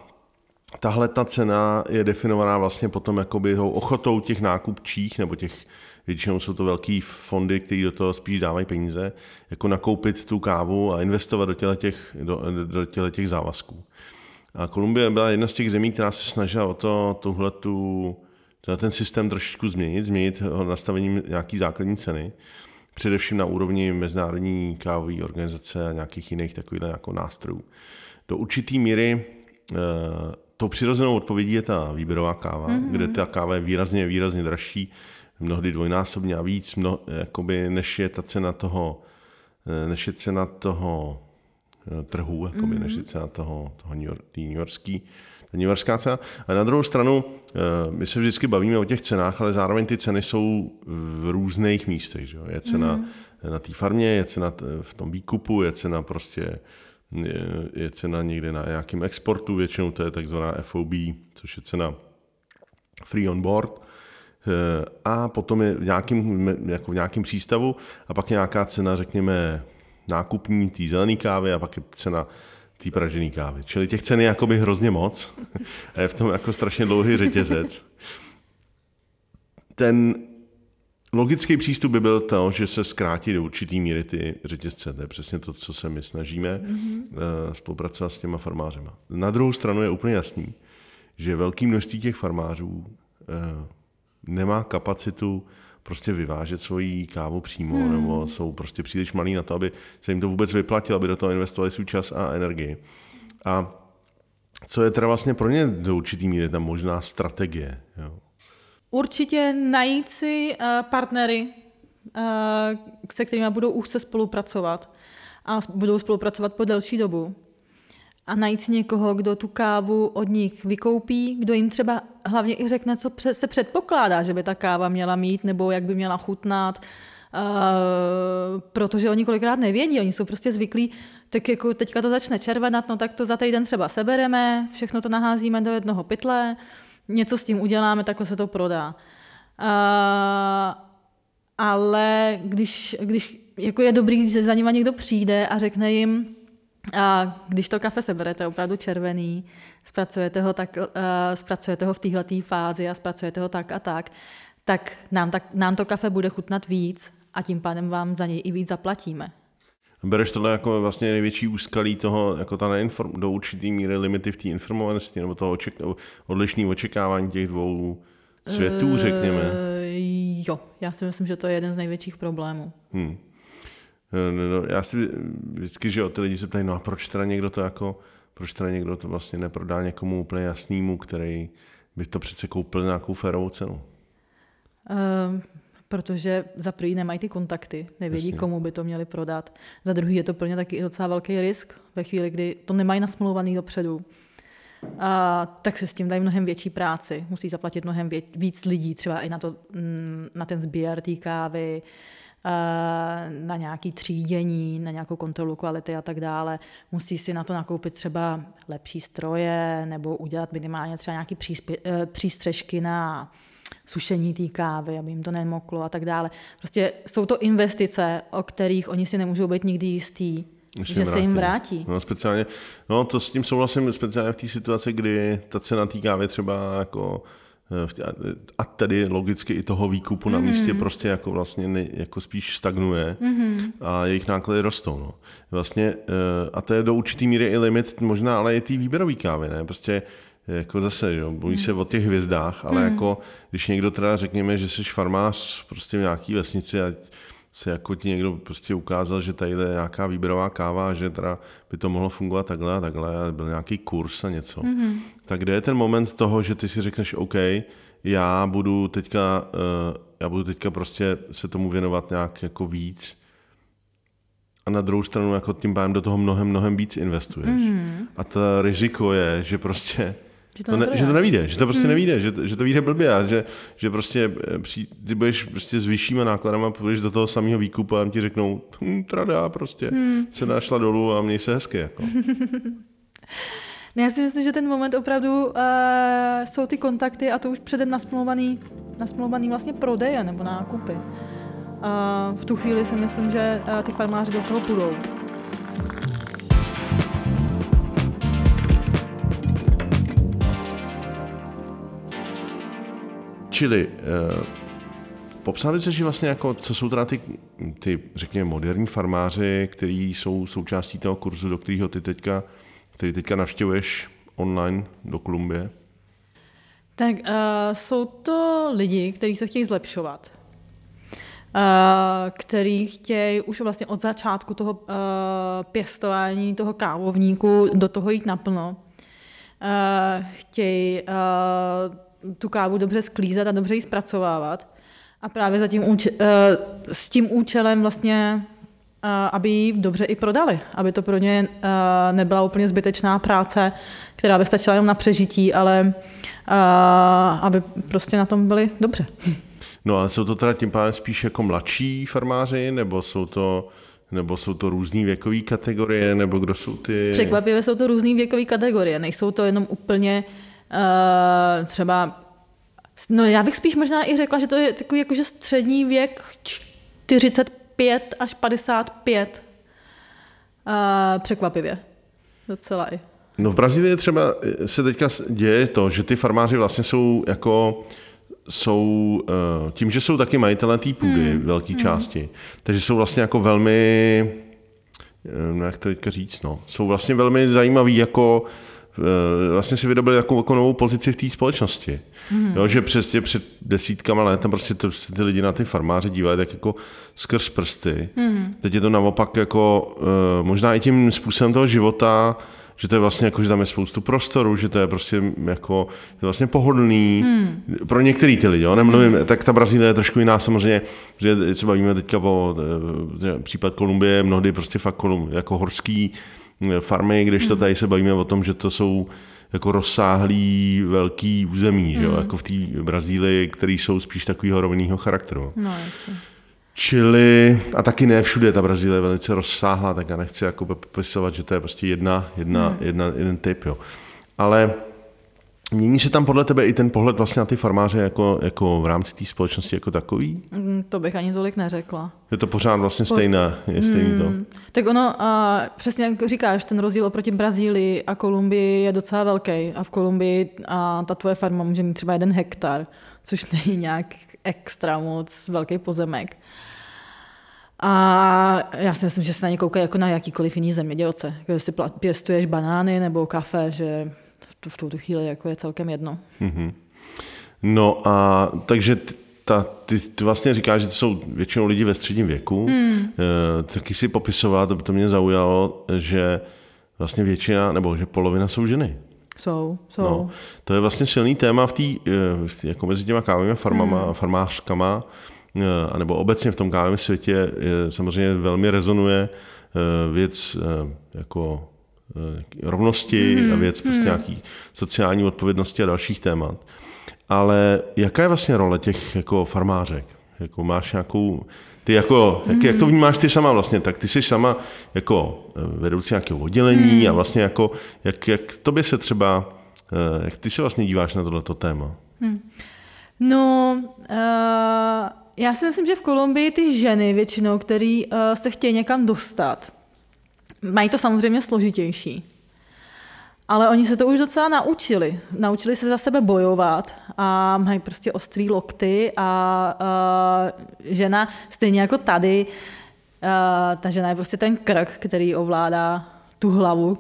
tahle ta cena je definovaná vlastně potom jakoby ochotou těch nákupčích nebo těch většinou jsou to velký fondy, které do toho spíš dávají peníze, jako nakoupit tu kávu a investovat do těle těch, do, do těle těch závazků. A Kolumbie byla jedna z těch zemí, která se snažila o to, tuhle tu, ten systém trošičku změnit, změnit ho nastavením nějaký základní ceny, především na úrovni Mezinárodní kávové organizace a nějakých jiných takových jako nástrojů. Do určitý míry eh, tou přirozenou odpovědí je ta výběrová káva, mm-hmm. kde ta káva je výrazně, výrazně dražší, mnohdy dvojnásobně a víc, mno, jakoby, než je ta cena toho, eh, než je cena toho eh, trhu, jakoby, mm-hmm. než je mhm. cena toho, toho New, York, New Yorkský, ta New Yorkská cena. A na druhou stranu, eh, my se vždycky bavíme o těch cenách, ale zároveň ty ceny jsou v různých místech. Že? Je cena mm-hmm. na té farmě, je cena v tom výkupu, je cena prostě je, je cena někde na nějakém exportu, většinou to je takzvaná FOB, což je cena free on board. Eh, a potom je v nějakým, jako v nějakým přístavu a pak je nějaká cena, řekněme, nákupní té zelené kávy a pak je cena té pražené kávy. Čili těch cen je jakoby hrozně moc a je v tom jako strašně dlouhý řetězec. Ten logický přístup by byl to, že se zkrátí do určitý míry ty řetězce. To je přesně to, co se my snažíme mm-hmm. spolupracovat s těma farmářema. Na druhou stranu je úplně jasný, že velké množství těch farmářů eh, nemá kapacitu prostě vyvážet svoji kávu přímo, hmm. nebo jsou prostě příliš malí na to, aby se jim to vůbec vyplatilo, aby do toho investovali svůj čas a energii. A co je teda vlastně pro ně do určitý míry tam možná strategie? Jo? Určitě najít si uh, partnery, uh, se kterými budou úzce spolupracovat a budou spolupracovat po delší dobu a najít si někoho, kdo tu kávu od nich vykoupí, kdo jim třeba hlavně i řekne, co se předpokládá, že by ta káva měla mít, nebo jak by měla chutnat, Uh, protože oni kolikrát nevědí, oni jsou prostě zvyklí, tak jako teďka to začne červenat, no tak to za týden třeba sebereme, všechno to naházíme do jednoho pytle, něco s tím uděláme, takhle se to prodá. Uh, ale když, když jako je dobrý, že za nima někdo přijde a řekne jim, a když to kafe seberete opravdu červený, zpracujete ho, tak, uh, zpracujete ho v této fázi a zpracujete ho tak a tak, tak nám, tak nám to kafe bude chutnat víc a tím pádem vám za něj i víc zaplatíme. Bereš tohle jako vlastně největší úskalí toho, jako ta neinform, do určitý míry limity v té informovanosti nebo toho oček, odlišného očekávání těch dvou světů, řekněme. Uh, jo, já si myslím, že to je jeden z největších problémů. Hmm. No, no, já si vždycky, že o ty lidi se ptají, no a proč teda někdo to jako, proč teda někdo to vlastně neprodá někomu úplně jasnému, který by to přece koupil nějakou férovou cenu? Uh, protože za prvý nemají ty kontakty, nevědí, Jasně. komu by to měli prodat. Za druhý je to pro ně taky docela velký risk ve chvíli, kdy to nemají nasmluvaný dopředu. A, tak se s tím dají mnohem větší práci. Musí zaplatit mnohem vě- víc lidí, třeba i na, to, mm, na ten sběr té kávy, na nějaký třídění, na nějakou kontrolu kvality a tak dále. Musí si na to nakoupit třeba lepší stroje nebo udělat minimálně třeba nějaké eh, přístřežky na sušení té kávy, aby jim to nemoklo a tak dále. Prostě jsou to investice, o kterých oni si nemůžou být nikdy jistý, že vrátí. se jim vrátí. No, speciálně, no to s tím souhlasím speciálně v té situaci, kdy ta cena té kávy třeba jako eh, a tedy logicky i toho výkupu mm-hmm. na místě mhm. prostě jako vlastně ne, jako spíš stagnuje mm-hmm. a jejich náklady rostou. No. Vlastně, eh, a to je do určitý míry i limit možná, ale i té výběrové kávy. Ne? Prostě jako zase, jo, bojí se o těch hvězdách, ale mm. jako když někdo teda řekněme, že jsi farmář prostě v nějaký vesnici a se jako ti někdo prostě ukázal, že tady je nějaká výběrová káva, že teda by to mohlo fungovat takhle a takhle, a byl nějaký kurz a něco. Mm-hmm. Tak kde je ten moment toho, že ty si řekneš, OK, já budu teďka, uh, já budu teďka prostě se tomu věnovat nějak jako víc a na druhou stranu jako tím pádem do toho mnohem, mnohem víc investuješ. Mm-hmm. A to riziko je, že prostě že to, to, ne, že to nevíde, že to prostě hmm. nevíde, že, že to vyjde blbě a že, že prostě eh, při, ty budeš prostě s vyššíma nákladama, půjdeš do toho samého výkupu a ti řeknou, hm, trada prostě, hmm. cena šla dolů a měj se hezky. Jako. Ne, já si myslím, že ten moment opravdu uh, jsou ty kontakty a to už předem nasmluvaný, nasmluvaný vlastně prodeje nebo nákupy. Uh, v tu chvíli si myslím, že uh, ty farmáři do toho půjdou. Čili uh, popsali se, že vlastně jako, co jsou teda ty, ty, řekněme, moderní farmáři, kteří jsou součástí toho kurzu, do kterého ty teďka, který teďka navštěvuješ online do Kolumbie? Tak uh, jsou to lidi, kteří se chtějí zlepšovat. Uh, který chtějí už vlastně od začátku toho uh, pěstování toho kávovníku do toho jít naplno. Uh, chtějí uh, tu kávu dobře sklízet a dobře ji zpracovávat. A právě za tím úč- eh, s tím účelem vlastně, eh, aby ji dobře i prodali, aby to pro ně eh, nebyla úplně zbytečná práce, která by stačila jenom na přežití, ale aby prostě na tom byli dobře. No ale jsou to teda tím pádem spíš jako mladší farmáři, nebo jsou to nebo jsou to různé věkové kategorie, nebo kdo jsou ty... Překvapivě jsou to různé věkové kategorie, nejsou to jenom úplně uh, Uh, třeba, no já bych spíš možná i řekla, že to je takový jakože střední věk 45 až 55. Uh, eh, překvapivě. Docela i. No v Brazílii třeba se teďka děje to, že ty farmáři vlastně jsou jako jsou, tím, že jsou taky majitelé té půdy hmm. velké hmm. části, takže jsou vlastně jako velmi, no jak to teďka říct, no, jsou vlastně velmi zajímaví jako Eh, vlastně si vydobili jako, jako novou pozici v té společnosti. Mm. Jo, že přesně před desítkama let tam prostě to, se ty lidi na ty farmáře dívají tak jako skrz prsty. Mm. Teď je to naopak jako eh, možná i tím způsobem toho života, že to je vlastně jako, že tam je spoustu prostoru, že to je prostě jako je vlastně pohodlný hmm. pro některý ty lidi, jo, nemluvím, hmm. tak ta Brazílie je trošku jiná samozřejmě, že se bavíme teďka o eh, případ Kolumbie, mnohdy prostě fakt kolum, jako horský, farmy, když to hmm. tady se bavíme o tom, že to jsou jako rozsáhlý velký území, mm. že jo? Hmm. jako v té Brazílii, které jsou spíš takového rovného charakteru. No, jasně. Čili, a taky ne všude ta Brazílie je velice rozsáhlá, tak já nechci jako popisovat, že to je prostě jedna, jedna, mm. jedna, jeden typ, jo. Ale Mění se tam podle tebe i ten pohled vlastně na ty farmáře jako, jako v rámci té společnosti jako takový? Mm, to bych ani tolik neřekla. Je to pořád vlastně stejné, je stejný to? Mm, tak ono, a přesně jak říkáš, ten rozdíl oproti Brazílii a Kolumbii je docela velký. A v Kolumbii a ta tvoje farma může mít třeba jeden hektar, což není nějak extra moc velký pozemek. A já si myslím, že se na ně koukají jako na jakýkoliv jiný zemědělce. Jako jestli pěstuješ banány nebo kafe, že to v tuto chvíli jako je celkem jedno. Mm-hmm. No a takže ta, ty, ty vlastně říkáš, že to jsou většinou lidi ve středním věku. Hmm. E, taky si popisovat, to, to mě zaujalo, že vlastně většina, nebo že polovina jsou ženy. Jsou, jsou. No, to je vlastně silný téma v tý, tý, jako mezi těma kávovými farmama, hmm. farmářkama, anebo obecně v tom kávovém světě je, samozřejmě velmi rezonuje věc jako rovnosti hmm. a věc prostě hmm. nějaký sociální odpovědnosti a dalších témat. Ale jaká je vlastně role těch jako farmářek? Jako máš nějakou, ty jako, jak, jak to vnímáš ty sama vlastně, tak ty jsi sama jako eh, vedoucí nějakého oddělení hmm. a vlastně jako, jak, jak tobě se třeba, eh, jak ty se vlastně díváš na tohleto téma? Hmm. No, uh, já si myslím, že v Kolumbii ty ženy většinou, které uh, se chtějí někam dostat, mají to samozřejmě složitější. Ale oni se to už docela naučili. Naučili se za sebe bojovat a mají prostě ostrý lokty a, a žena, stejně jako tady, a, ta žena je prostě ten krk, který ovládá tu hlavu.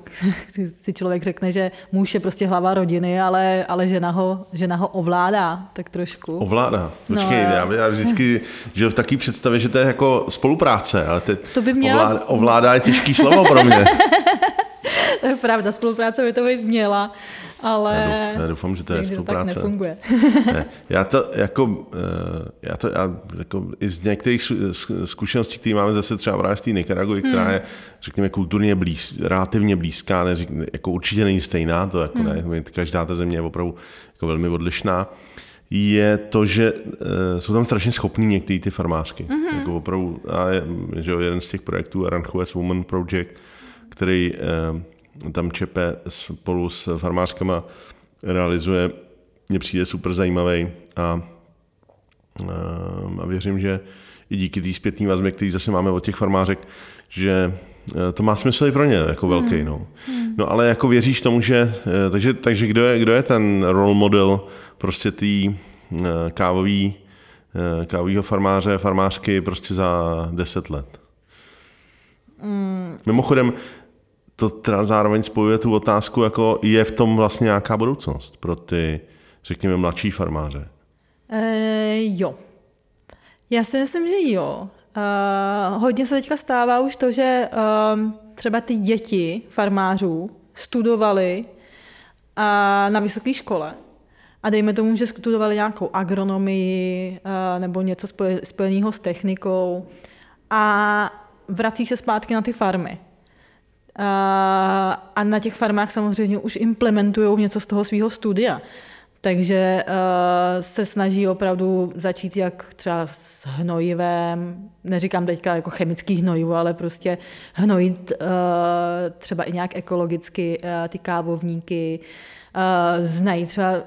si člověk řekne, že muž je prostě hlava rodiny, ale, ale žena, ho, žena ho ovládá tak trošku. Ovládá? No, Počkej, no, já, já vždycky žil v takové představě, že to je jako spolupráce, ale teď to by měla... ovládá, ovládá je těžký slovo pro mě. to je pravda, spolupráce by to být měla, ale... Já doufám, já doufám že to je spolupráce. To tak nefunguje. ne, já to jako, eh, já to já, jako i z některých zkušeností, které máme zase třeba právě z té Nikaraguji, hmm. která je, řekněme, kulturně blíz, relativně blízká, ne, jako určitě není stejná, to jako hmm. ne, každá ta země je opravdu jako velmi odlišná, je to, že uh, jsou tam strašně schopní některé ty farmářky. Mm-hmm. Jako opravdu, a je, že jeden z těch projektů Aranjuez Woman Project, který uh, tam Čepe spolu s farmářkama realizuje, mně přijde super zajímavý a, uh, a věřím, že i díky té zpětné vazbě, který zase máme od těch farmářek, že to má smysl i pro ně jako velký. Mm. No. Mm. no ale jako věříš tomu, že, takže, takže kdo, je, kdo je ten role model prostě tý eh, kávový, eh, kávovýho farmáře, farmářky prostě za deset let. Mm. Mimochodem, to teda zároveň spojuje tu otázku, jako je v tom vlastně nějaká budoucnost pro ty, řekněme, mladší farmáře? E, jo. Já si myslím, že jo. Uh, hodně se teďka stává už to, že uh, třeba ty děti farmářů studovali uh, na vysoké škole a dejme tomu, že studovali nějakou agronomii uh, nebo něco spojeného s technikou a vrací se zpátky na ty farmy. Uh, a na těch farmách samozřejmě už implementují něco z toho svého studia. Takže uh, se snaží opravdu začít jak třeba s hnojivem, neříkám teďka jako chemický hnojivo, ale prostě hnojit uh, třeba i nějak ekologicky uh, ty kávovníky, uh, znají třeba uh,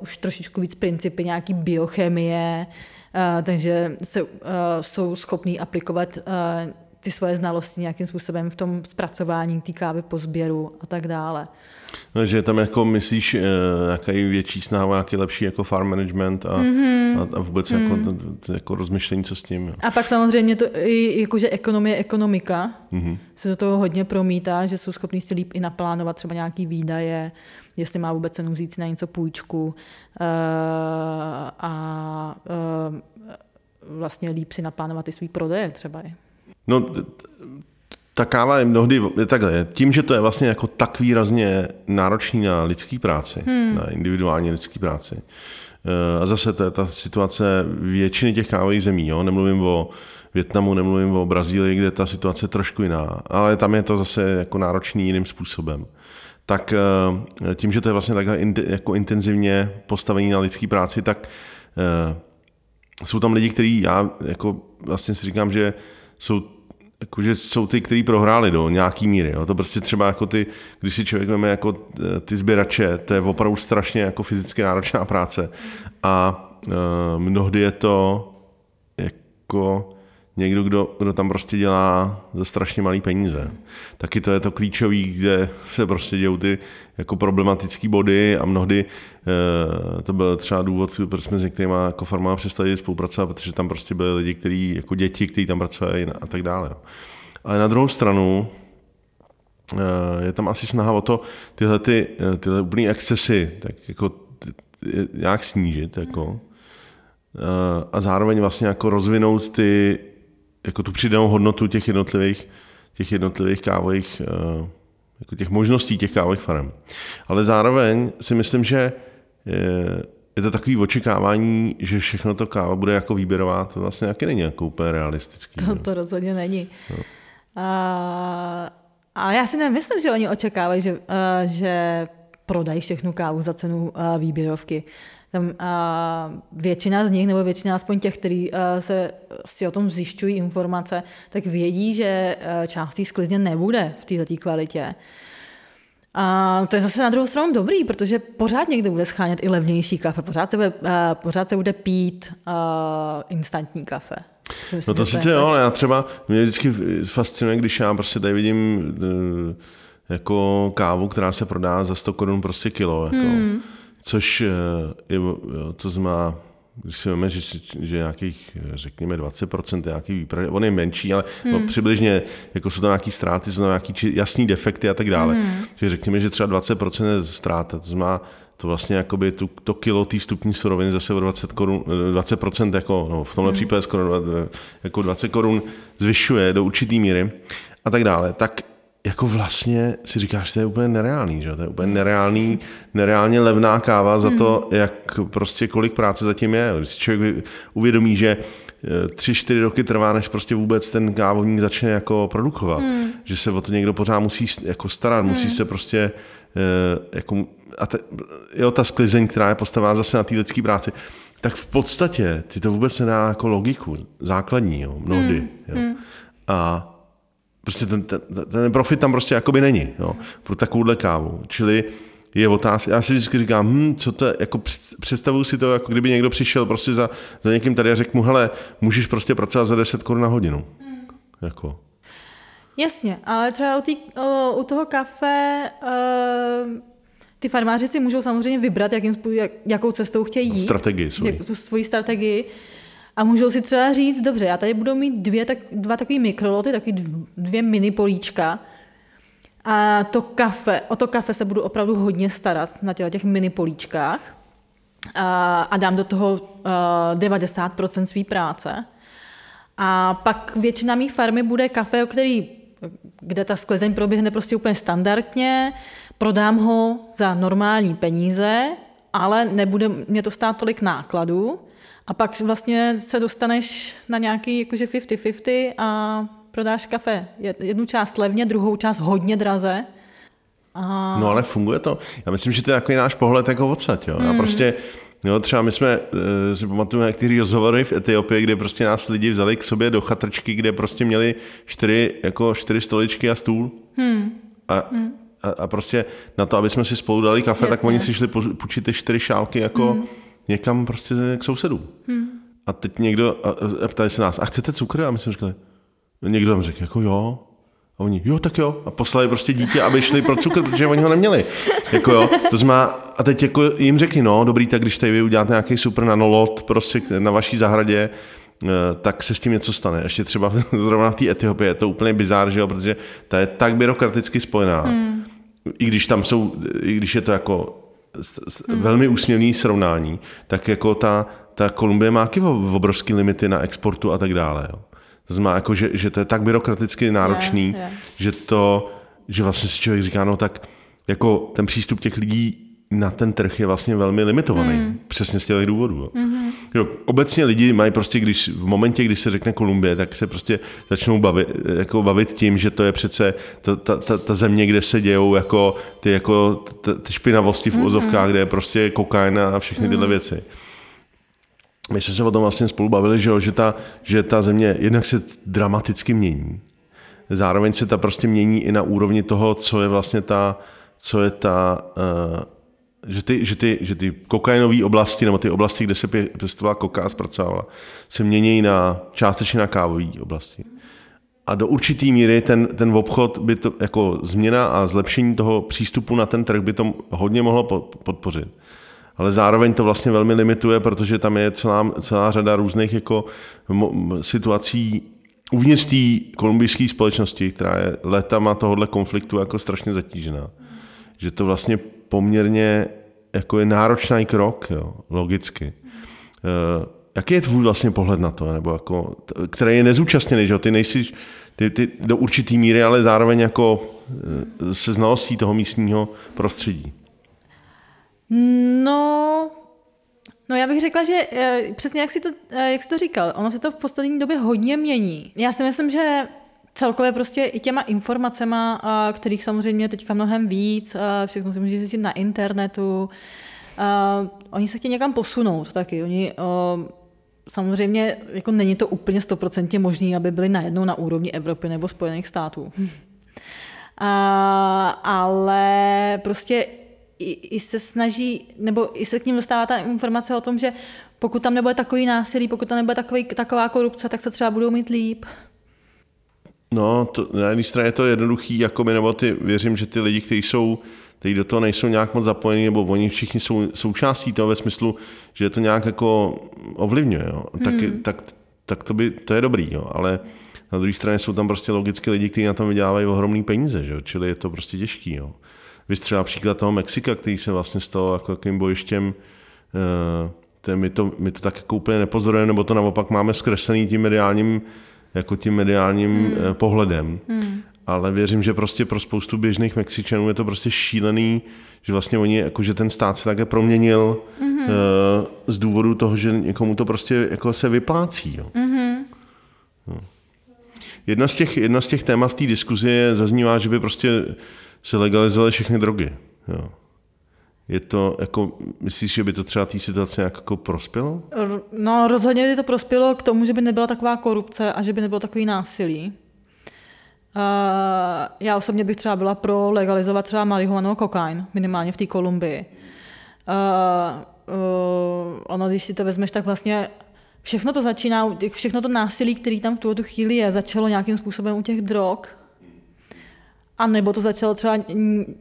už trošičku víc principy nějaký biochemie, uh, takže se, uh, jsou schopní aplikovat uh, ty svoje znalosti nějakým způsobem v tom zpracování té kávy po sběru a tak dále. No, že tam jako myslíš uh, nějaký větší snaha, nějaký lepší jako farm management a, mm-hmm. a, a vůbec mm. jako, to, to, jako rozmyšlení, co s tím. Jo. A pak samozřejmě to i jakože ekonomie, ekonomika mm-hmm. se do toho hodně promítá, že jsou schopní si líp i naplánovat třeba nějaký výdaje, jestli má vůbec cenu vzít si na něco půjčku uh, a uh, vlastně líp si naplánovat i svý prodeje třeba. No, ta káva je mnohdy je takhle. Tím, že to je vlastně jako tak výrazně náročný na lidský práci, hmm. na individuální lidský práci. Eh, a zase to je ta situace většiny těch kávových zemí. Jo? Nemluvím o Větnamu, nemluvím o Brazílii, kde ta situace je trošku jiná. Ale tam je to zase jako náročný jiným způsobem. Tak eh, tím, že to je vlastně takhle jako intenzivně postavení na lidský práci, tak eh, jsou tam lidi, kteří já jako vlastně si říkám, že jsou jakože jsou ty, kteří prohráli do nějaký míry. Jo. To prostě třeba jako ty, když si člověk veme jako eh, ty sběrače, to je opravdu strašně jako fyzicky náročná práce. A uh, mnohdy je to jako někdo, kdo, kdo tam prostě dělá za strašně malý peníze. Taky to je to klíčový, kde se prostě dějou ty jako problematické body a mnohdy e, to byl třeba důvod, proč jsme s některými jako farmáři přestali spolupracovat, protože tam prostě byly lidi, kteří jako děti, kteří tam pracovali a tak dále. Ale na druhou stranu e, je tam asi snaha o to, tyhle, ty, eh, tyhle úplný excesy, tak jako nějak snížit, jako. A zároveň vlastně jako rozvinout ty, jako tu přidanou hodnotu těch jednotlivých, těch jednotlivých kávových, jako těch možností těch kávových farem. Ale zároveň si myslím, že je, je to takový očekávání, že všechno to káva bude jako výběrová, to vlastně nějaký není jako úplně realistický. To, to rozhodně není. No. A, a já si nemyslím, že oni očekávají, že, uh, že prodají všechnu kávu za cenu výběrovky. Tam uh, většina z nich, nebo většina aspoň těch, kteří se si o tom zjišťují informace, tak vědí, že část té sklizně nebude v této kvalitě. A to je zase na druhou stranu dobrý, protože pořád někdo bude schánět i levnější kafe, pořád se bude, pořád se bude pít uh, instantní kafe. Myslím, no to sice jo, ale já třeba, mě vždycky fascinuje, když já prostě tady vidím uh, jako kávu, která se prodá za 100 korun prostě kilo, jako, hmm. Což je, jo, to znamená když si víme, že, že nějakých, řekněme, 20% nějaký výprav, on je menší, ale hmm. no, přibližně jako jsou tam nějaké ztráty, jsou tam nějaké jasné defekty a tak dále. Hmm. Takže řekněme, že třeba 20% je ztráta, to znamená, to vlastně jakoby tu, to kilo té stupní suroviny zase o 20 korun, 20% jako, no, v tomhle hmm. případě skoro jako 20 korun zvyšuje do určitý míry a tak dále. Tak jako vlastně si říkáš, že to je úplně nereálný, že? to je úplně nereálný, nereálně levná káva za to, hmm. jak prostě kolik práce zatím je. Když si člověk uvědomí, že eh, tři, čtyři roky trvá, než prostě vůbec ten kávovník začne jako produkovat. Hmm. Že se o to někdo pořád musí jako starat, hmm. musí se prostě eh, jako, a te, jo, ta sklizeň, která je postavená zase na té lidské práci, tak v podstatě ty to vůbec nedá jako logiku, základní, jo, mnohdy. Hmm. Jo. Hmm. A Prostě ten, ten, ten profit tam prostě jakoby není jo, pro takovouhle kávu. Čili je otázka, já si vždycky říkám, hm, co to je, jako představuju si to, jako kdyby někdo přišel prostě za, za někým tady a řekl mu, hele, můžeš prostě pracovat za 10 korun na hodinu. Hmm. Jako. Jasně, ale třeba u, tý, o, u toho kafe uh, ty farmáři si můžou samozřejmě vybrat, jakým, jak, jakou cestou chtějí jít. Strategii svoji. Jak, tu svoji strategii. A můžou si třeba říct, dobře, já tady budu mít dvě, tak, dva takové mikroloty, taky dvě mini políčka. A to kafe, o to kafe se budu opravdu hodně starat na těch, těch mini políčkách. A, a dám do toho uh, 90% své práce. A pak většina mých farmy bude kafe, o který, kde ta sklezeň proběhne prostě úplně standardně, prodám ho za normální peníze, ale nebude mě to stát tolik nákladů a pak vlastně se dostaneš na nějaký jakože 50-50 a prodáš kafe. Jednu část levně, druhou část hodně draze. A... No ale funguje to. Já myslím, že to je takový náš pohled jako odsaď. Jo. Hmm. Já prostě, jo, třeba my jsme, e, si pamatujeme některé rozhovory v Etiopii, kde prostě nás lidi vzali k sobě do chatrčky, kde prostě měli čtyři, jako čtyři stoličky a stůl. Hmm. A, hmm. A, a, prostě na to, aby jsme si spolu dali kafe, Jasně. tak oni si šli půjčit ty čtyři šálky jako hmm někam prostě k sousedům. Hmm. A teď někdo, a, a ptali se nás, a chcete cukr? A my jsme říkali, někdo tam řekl, jako jo. A oni, jo, tak jo. A poslali prostě dítě, aby šli pro cukr, protože oni ho neměli. Jako jo. To znamená, a teď jako jim řekli, no, dobrý, tak když tady vy uděláte nějaký super nanolot prostě na vaší zahradě, eh, tak se s tím něco stane. Ještě třeba zrovna v té Etiopii je to úplně bizár, že jo, protože ta je tak byrokraticky spojená. Hmm. I když tam jsou, i když je to jako hmm. velmi úsměvný srovnání, tak jako ta, ta Kolumbie má taky obrovský limity na exportu a tak dále. Jo. To znamená, jako, že, že to je tak byrokraticky náročný, je, je. že to, že vlastně si člověk říká, no tak jako ten přístup těch lidí na ten trh je vlastně velmi limitovaný. Mm. Přesně z těch důvodů. Jo. Mm-hmm. Jo, obecně lidi mají prostě, když v momentě, kdy se řekne Kolumbie, tak se prostě začnou bavit, jako bavit tím, že to je přece ta, ta, ta, ta země, kde se dějou jako ty, jako ty špinavosti v mm-hmm. ozovkách, kde je prostě kokain a všechny tyhle mm. věci. My jsme se o tom vlastně spolu bavili, že, jo, že, ta, že ta země jednak se dramaticky mění. Zároveň se ta prostě mění i na úrovni toho, co je vlastně ta, co je ta uh, že ty, že ty, že ty kokainové oblasti, nebo ty oblasti, kde se pěstovala koka a zpracovala, se mění na částečně na kávové oblasti. A do určitý míry ten, ten obchod by to, jako změna a zlepšení toho přístupu na ten trh by to hodně mohlo podpořit. Ale zároveň to vlastně velmi limituje, protože tam je celá, celá řada různých jako situací uvnitř té kolumbijské společnosti, která je letama tohohle konfliktu jako strašně zatížená. Že to vlastně poměrně jako je náročný krok, jo, logicky. Uh, jaký je tvůj vlastně pohled na to, nebo jako, který je nezúčastněný, že ty nejsi ty, ty do určitý míry, ale zároveň jako se znalostí toho místního prostředí? No, No já bych řekla, že přesně jak jsi, to, jak jsi to říkal, ono se to v poslední době hodně mění. Já si myslím, že celkově prostě i těma informacema, kterých samozřejmě teďka mnohem víc, všechno si můžeš zjistit na internetu, oni se chtějí někam posunout taky. Oni samozřejmě jako není to úplně stoprocentně možné, aby byli najednou na úrovni Evropy nebo Spojených států. A, ale prostě i, i se snaží, nebo i se k ním dostává ta informace o tom, že pokud tam nebude takový násilí, pokud tam nebude takový, taková korupce, tak se třeba budou mít líp. No, to, na jedné straně je to jednoduchý, jako my, nebo ty, věřím, že ty lidi, kteří jsou, kteří do toho nejsou nějak moc zapojení, nebo oni všichni jsou součástí toho ve smyslu, že to nějak jako ovlivňuje, jo. Tak, hmm. tak, tak to, by, to je dobrý, jo. ale na druhé straně jsou tam prostě logicky lidi, kteří na tom vydělávají ohromný peníze, že jo? čili je to prostě těžký. Jo. Vy třeba příklad toho Mexika, který se vlastně stalo jako jakým bojištěm, uh, my, to, my to tak jako úplně nepozorujeme, nebo to naopak máme zkreslený tím mediálním jako tím mediálním hmm. Eh, pohledem. Hmm. Ale věřím, že prostě pro spoustu běžných Mexičanů je to prostě šílený, že vlastně oni, jako že ten stát se také proměnil mm-hmm. uh, z důvodu toho, že někomu to prostě jako se vyplácí. Jo. Mm-hmm. No. Jedna, z těch, jedna z těch témat v té diskuzi je, zaznívá, že by prostě se legalizovaly všechny drogy. Jo. Je to, jako, myslíš, že by to třeba té situaci nějak jako prospělo? No, rozhodně by to prospělo k tomu, že by nebyla taková korupce a že by nebylo takový násilí. Uh, já osobně bych třeba byla pro legalizovat třeba marihuanu a kokain, minimálně v té Kolumbii. Uh, uh, ono, když si to vezmeš, tak vlastně všechno to začíná, všechno to násilí, který tam v tuto chvíli je, začalo nějakým způsobem u těch drog, a nebo to začalo třeba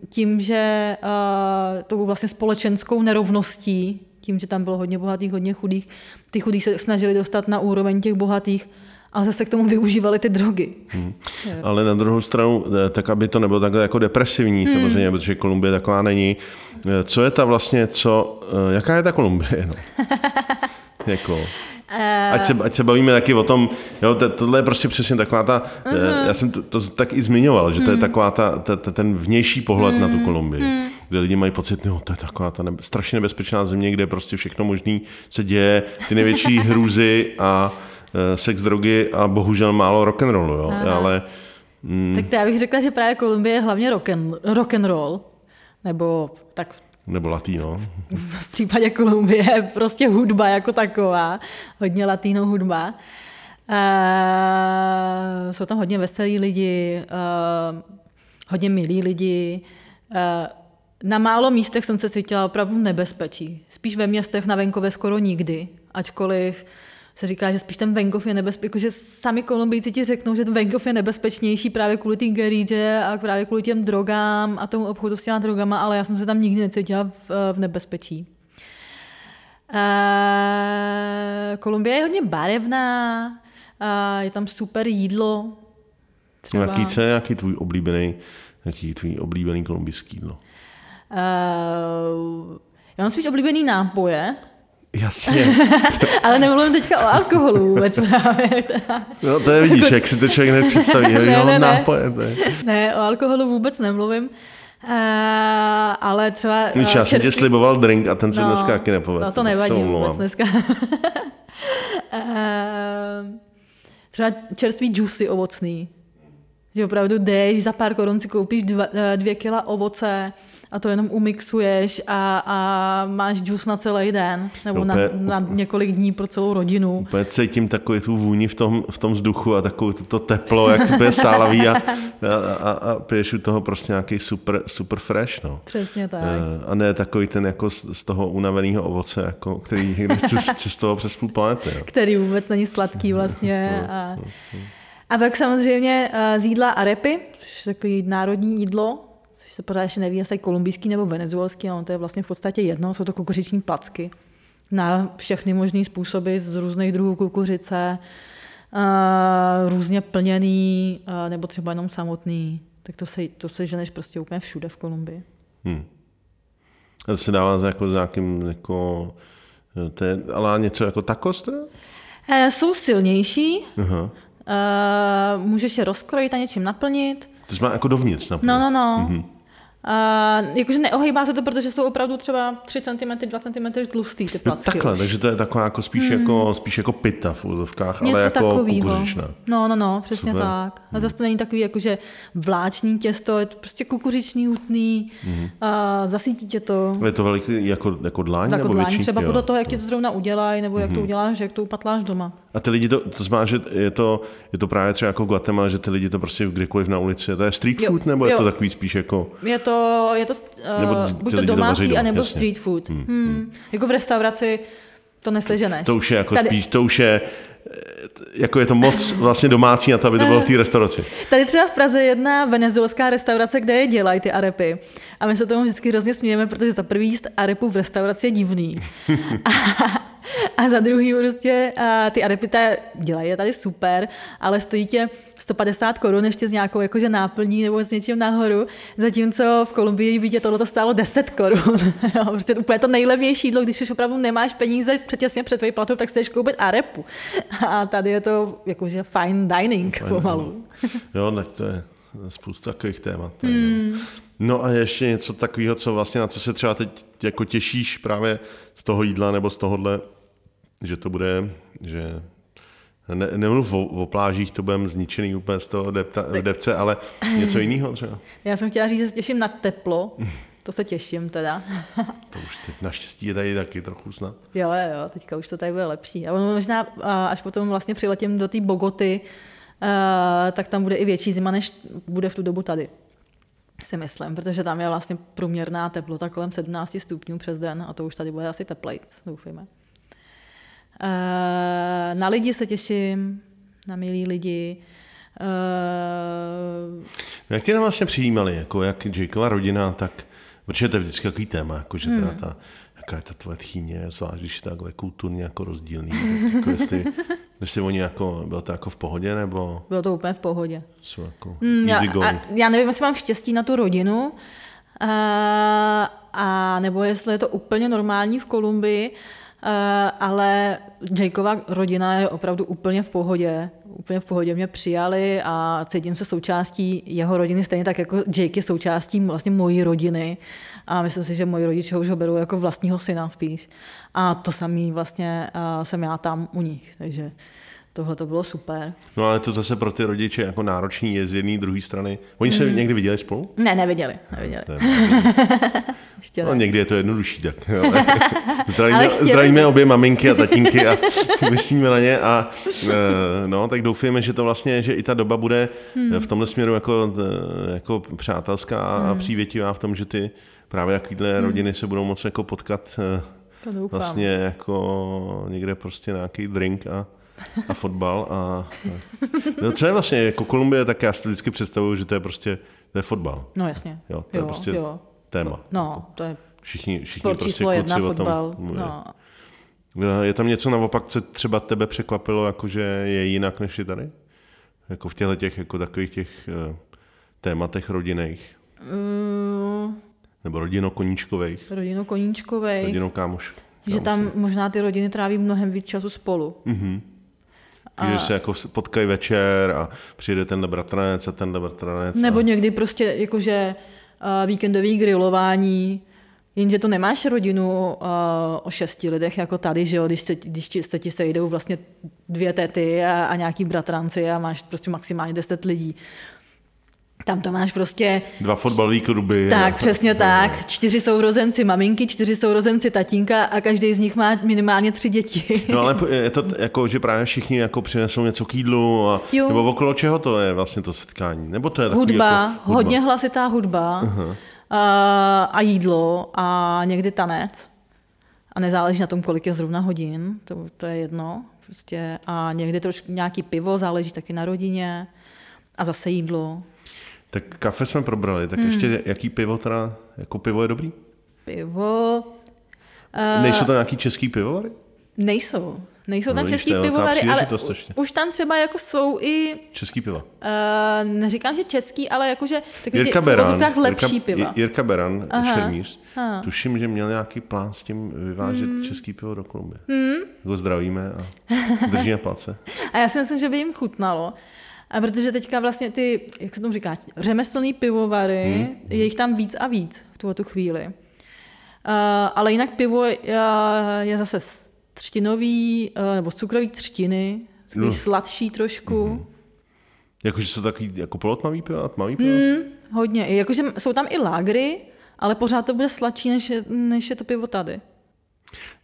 tím, že uh, to vlastně společenskou nerovností, tím, že tam bylo hodně bohatých, hodně chudých, ty chudí se snažili dostat na úroveň těch bohatých, ale zase k tomu využívali ty drogy. Hmm. Ale na druhou stranu, eh, tak aby to nebylo takhle jako depresivní, hmm. samozřejmě, protože Kolumbie taková není. Eh, co je ta vlastně, co, jaká je ta Kolumbie? No? jako... Ať se, ať se bavíme taky o tom, jo, to, tohle je prostě přesně taková ta, uh-huh. já jsem to, to tak i zmiňoval, že to je mhm. taková ta, ta, ta ten vnější pohled uh-huh. na tu mhm. Kolumbii, uh-huh. kde lidi mají pocit, no to je taková ta nebe, strašně nebezpečná země, kde prostě všechno možné se děje, ty největší hrůzy a uh, sex, drogy a bohužel málo rock and rollu, jo, uh-huh. ale mm, tak to já bych řekla, že právě Kolumbie je hlavně rock and, rock and roll, nebo tak nebo latino. V případě Kolumbie prostě hudba jako taková, hodně latino hudba. Uh, jsou tam hodně veselí lidi, uh, hodně milí lidi. Uh, na málo místech jsem se cítila opravdu nebezpečí. Spíš ve městech na venkově skoro nikdy, ačkoliv se říká, že spíš ten venkov je nebezpečný, jako že sami Kolumbijci ti řeknou, že ten venkov je nebezpečnější právě kvůli té geríže a právě kvůli těm drogám a tomu obchodu s těma drogama, ale já jsem se tam nikdy necítila v, v nebezpečí. Uh, Kolumbie je hodně barevná, uh, je tam super jídlo. Třeba. Jaký, co je nějaký tvůj oblíbený, jaký tvůj oblíbený kolumbijský jídlo? Uh, já mám spíš oblíbený nápoje, Jasně. Ale nemluvím teďka o alkoholu vůbec právě. no to je vidíš, jako... jak si to člověk nepředstaví. ne, ne, ne. Nápoje, ne. ne, o alkoholu vůbec nemluvím. Uh, ale třeba... Uh, já jsem tě sliboval drink a ten se no, dneska taky nepovedl. No to nevadí vůbec dneska. uh, třeba čerstvý džusy ovocný. Že opravdu jdeš, za pár korun si koupíš dva, dvě kila ovoce, a to jenom umixuješ a, a máš džus na celý den nebo úplně, na, na několik dní pro celou rodinu. Úplně cítím takový tu vůni v tom, v tom vzduchu a takové to teplo, jak to je sálavý a, a, a, a piješ u toho prostě nějaký super, super fresh. No. Přesně tak. Eh, a ne takový ten jako z, z toho unaveného ovoce, jako, který cestoval přes půl planety. Jo. Který vůbec není sladký vlastně. A, a pak samozřejmě uh, z jídla repy, což je takový národní jídlo, se pořád ještě neví, jestli kolumbijský nebo venezuelský, ale to je vlastně v podstatě jedno, jsou to kukuřiční placky na všechny možné způsoby z různých druhů kukuřice, uh, různě plněný, uh, nebo třeba jenom samotný. Tak to se, to se ženeš prostě úplně všude v Kolumbii. Hmm. A to se dává za jako, za nějakým, jako, to je, ale něco jako teda? Eh, jsou silnější, Aha. Eh, můžeš je rozkrojit a něčím naplnit. To znamená jako dovnitř No, naplno. no, no. Mm-hmm. Uh, jakože neohýbá se to, protože jsou opravdu třeba 3 cm, 2 cm tlustý ty No, placky takhle, už. takže to je taková jako spíš, jako, spíš jako pita v úzovkách, ale Něco jako takového. kukuřičná. No, no, no, přesně Super. tak. A zase to není takový jakože vláčný těsto, je to prostě kukuřičný, hutný, mm. a zasítí tě to. Je to veliký jako, jako dláň Jako nebo dláň, větší? třeba Jo. podle toho, jak ti to zrovna udělají, nebo jak to uděláš, jak to upatláš doma. A ty lidi to, to znamená, že je to, je to právě třeba jako Guatemala, že ty lidi to prostě kdykoliv na ulici, to je street Jo, food, nebo je jo. to takový spíš jako, Je to, je to Nebo uh, ty buď lidi to domácí, doma, anebo jasně. street food. Hmm. Hmm. Jako v restauraci to neseženeš. to už je jako Tady- spíš, to už je, eh, jako je to moc vlastně domácí na to, aby to bylo v té restauraci. Tady třeba v Praze je jedna venezuelská restaurace, kde je dělají ty arepy. A my se tomu vždycky hrozně smějeme, protože za prvý jíst arepu v restauraci je divný. a, a za druhý prostě a ty arepy dělají je tady super, ale stojí tě 150 korun ještě s nějakou jakože náplní nebo s něčím nahoru, zatímco v Kolumbii by tě tohle stálo 10 korun. Prostě úplně to nejlevnější jídlo, když už opravdu nemáš peníze před, těsně před tvojí platou, tak si jdeš koupit arepu. A tady je to jakože fine dining pomalu. Jo, tak to je spousta takových témat. Hmm. No a ještě něco takového, co vlastně na co se třeba teď jako těšíš právě z toho jídla nebo z tohohle, že to bude, že ne, nemluv o, o plážích, to budeme zničený úplně z toho depta, depce, ale něco jiného třeba. Já jsem chtěla říct, že se těším na teplo. To se těším teda. To už teď naštěstí je tady taky trochu snad. Jo, jo, teďka už to tady bude lepší. A možná, až potom vlastně přiletím do té Bogoty, a, tak tam bude i větší zima, než bude v tu dobu tady. Si myslím, protože tam je vlastně průměrná teplota kolem 17 stupňů přes den a to už tady bude asi teplejc, doufejme. E, na lidi se těším, na milí lidi. E, Jak tě tam vlastně přijímali, jako jak Jakeova rodina, tak, protože to je vždycky takový téma, jako že teda ta, jaká je ta tvoje tchýně, zvlášť když je takhle kulturně jako rozdílný, jako jestli, jestli oni jako, bylo to jako v pohodě, nebo bylo to úplně v pohodě. jsou jako Mm, já, a, já nevím, jestli mám štěstí na tu rodinu, a, a nebo jestli je to úplně normální v Kolumbii, ale Jakeova rodina je opravdu úplně v pohodě. Úplně v pohodě mě přijali a cítím se součástí jeho rodiny, stejně tak jako Jake je součástí vlastně mojí rodiny. A myslím si, že moji rodiče už ho berou jako vlastního syna spíš. A to samý vlastně a, jsem já tam u nich. Takže tohle to bylo super. No ale to zase pro ty rodiče jako náročný je z jedné druhé strany. Oni se někdy viděli spolu? Ne, neviděli. neviděli. To Ještě No, někdy je to jednodušší, tak. Jo. Zdravíme, zdravíme obě maminky a tatínky a myslíme na ně a eh, no, tak doufujeme, že to vlastně, že i ta doba bude hmm. v tomhle směru jako, eh, jako přátelská hmm. a přívětivá v tom, že ty právě takovýhle hmm. rodiny se budou moci jako potkat eh, To doufám. vlastně jako někde prostě nějaký drink a, a fotbal a, no, co je vlastně jako Kolumbie, tak já si vždycky představuju, že to je prostě to je fotbal. No jasně. Jo, to je prostě jo. Téma. No, to je Všichni, všichni sport prostě číslo jedna, fotbal. mluví. No. Je tam něco naopak, co třeba tebe překvapilo, jako že je jinak než je tady? Jako v těchto těch, jako takových těch uh, tématech rodinných, Uh, nebo rodino-koníčkových, rodinu Koníčkovej, rodino-kámoš. že tam možná ty rodiny tráví mnohem víc času spolu. Že se jako potkají večer a přijede tenhle bratranec a tenhle bratranec. Nebo a... někdy prostě jakože víkendový grilování, jenže to nemáš rodinu uh, o šesti lidech jako tady, že jo, když se, když se ti sejdou vlastně dvě tety a, a nějaký bratranci a máš prostě maximálně deset lidí. Tam to máš prostě Dva fotbalové kluby. Tak, přesně tak. Čtyři sourozenci maminky, čtyři sourozenci tatínka a každý z nich má minimálně tři děti. No ale je to jako, že právě všichni jako přinesou něco k jídlu, a, Jo. nebo okolo čeho to je vlastně to setkání? Nebo to je takový hudba, jako, hudba, hodně hlasitá hudba a, a jídlo a někdy tanec. A nezáleží na tom, kolik je zrovna hodin, to, to je jedno. Prostě. A někdy trošku nějaký pivo, záleží taky na rodině. A zase jídlo. Tak kafe jsme probrali, tak hmm. ještě jaký pivo teda, jako pivo je dobrý? Pivo Nejsou to nějaký český pivovary? nejsou. Nejsou No tam vidíš, český pivovary, ale už tam třeba jako jsou i, Český piva. uh, neříkám, že český, ale jakože takový Jirka ty v Beran, uvozovkách lepší Jirka, piva. Jirka Beran, Aha, šermíř, aha. tuším, že měl nějaký plán s tím vyvážet Hmm. český pivo do Kolumbie. Ho zdravíme a držíme palce. A já si myslím, že by jim chutnalo. A protože teďka vlastně ty, jak se tomu říká, řemeslný pivovary, hmm. je jich tam víc a víc v tuhle tu chvíli. Uh, ale jinak pivo je, je zase z třtinový, uh, nebo z cukrový třtiny, takový No. sladší trošku. Hmm. Jakože jsou takový jako polotmavý piva, tmavý piva? Hmm, hodně. Jakože jsou tam i lágry, ale pořád to bude sladší, než je, než je to pivo tady.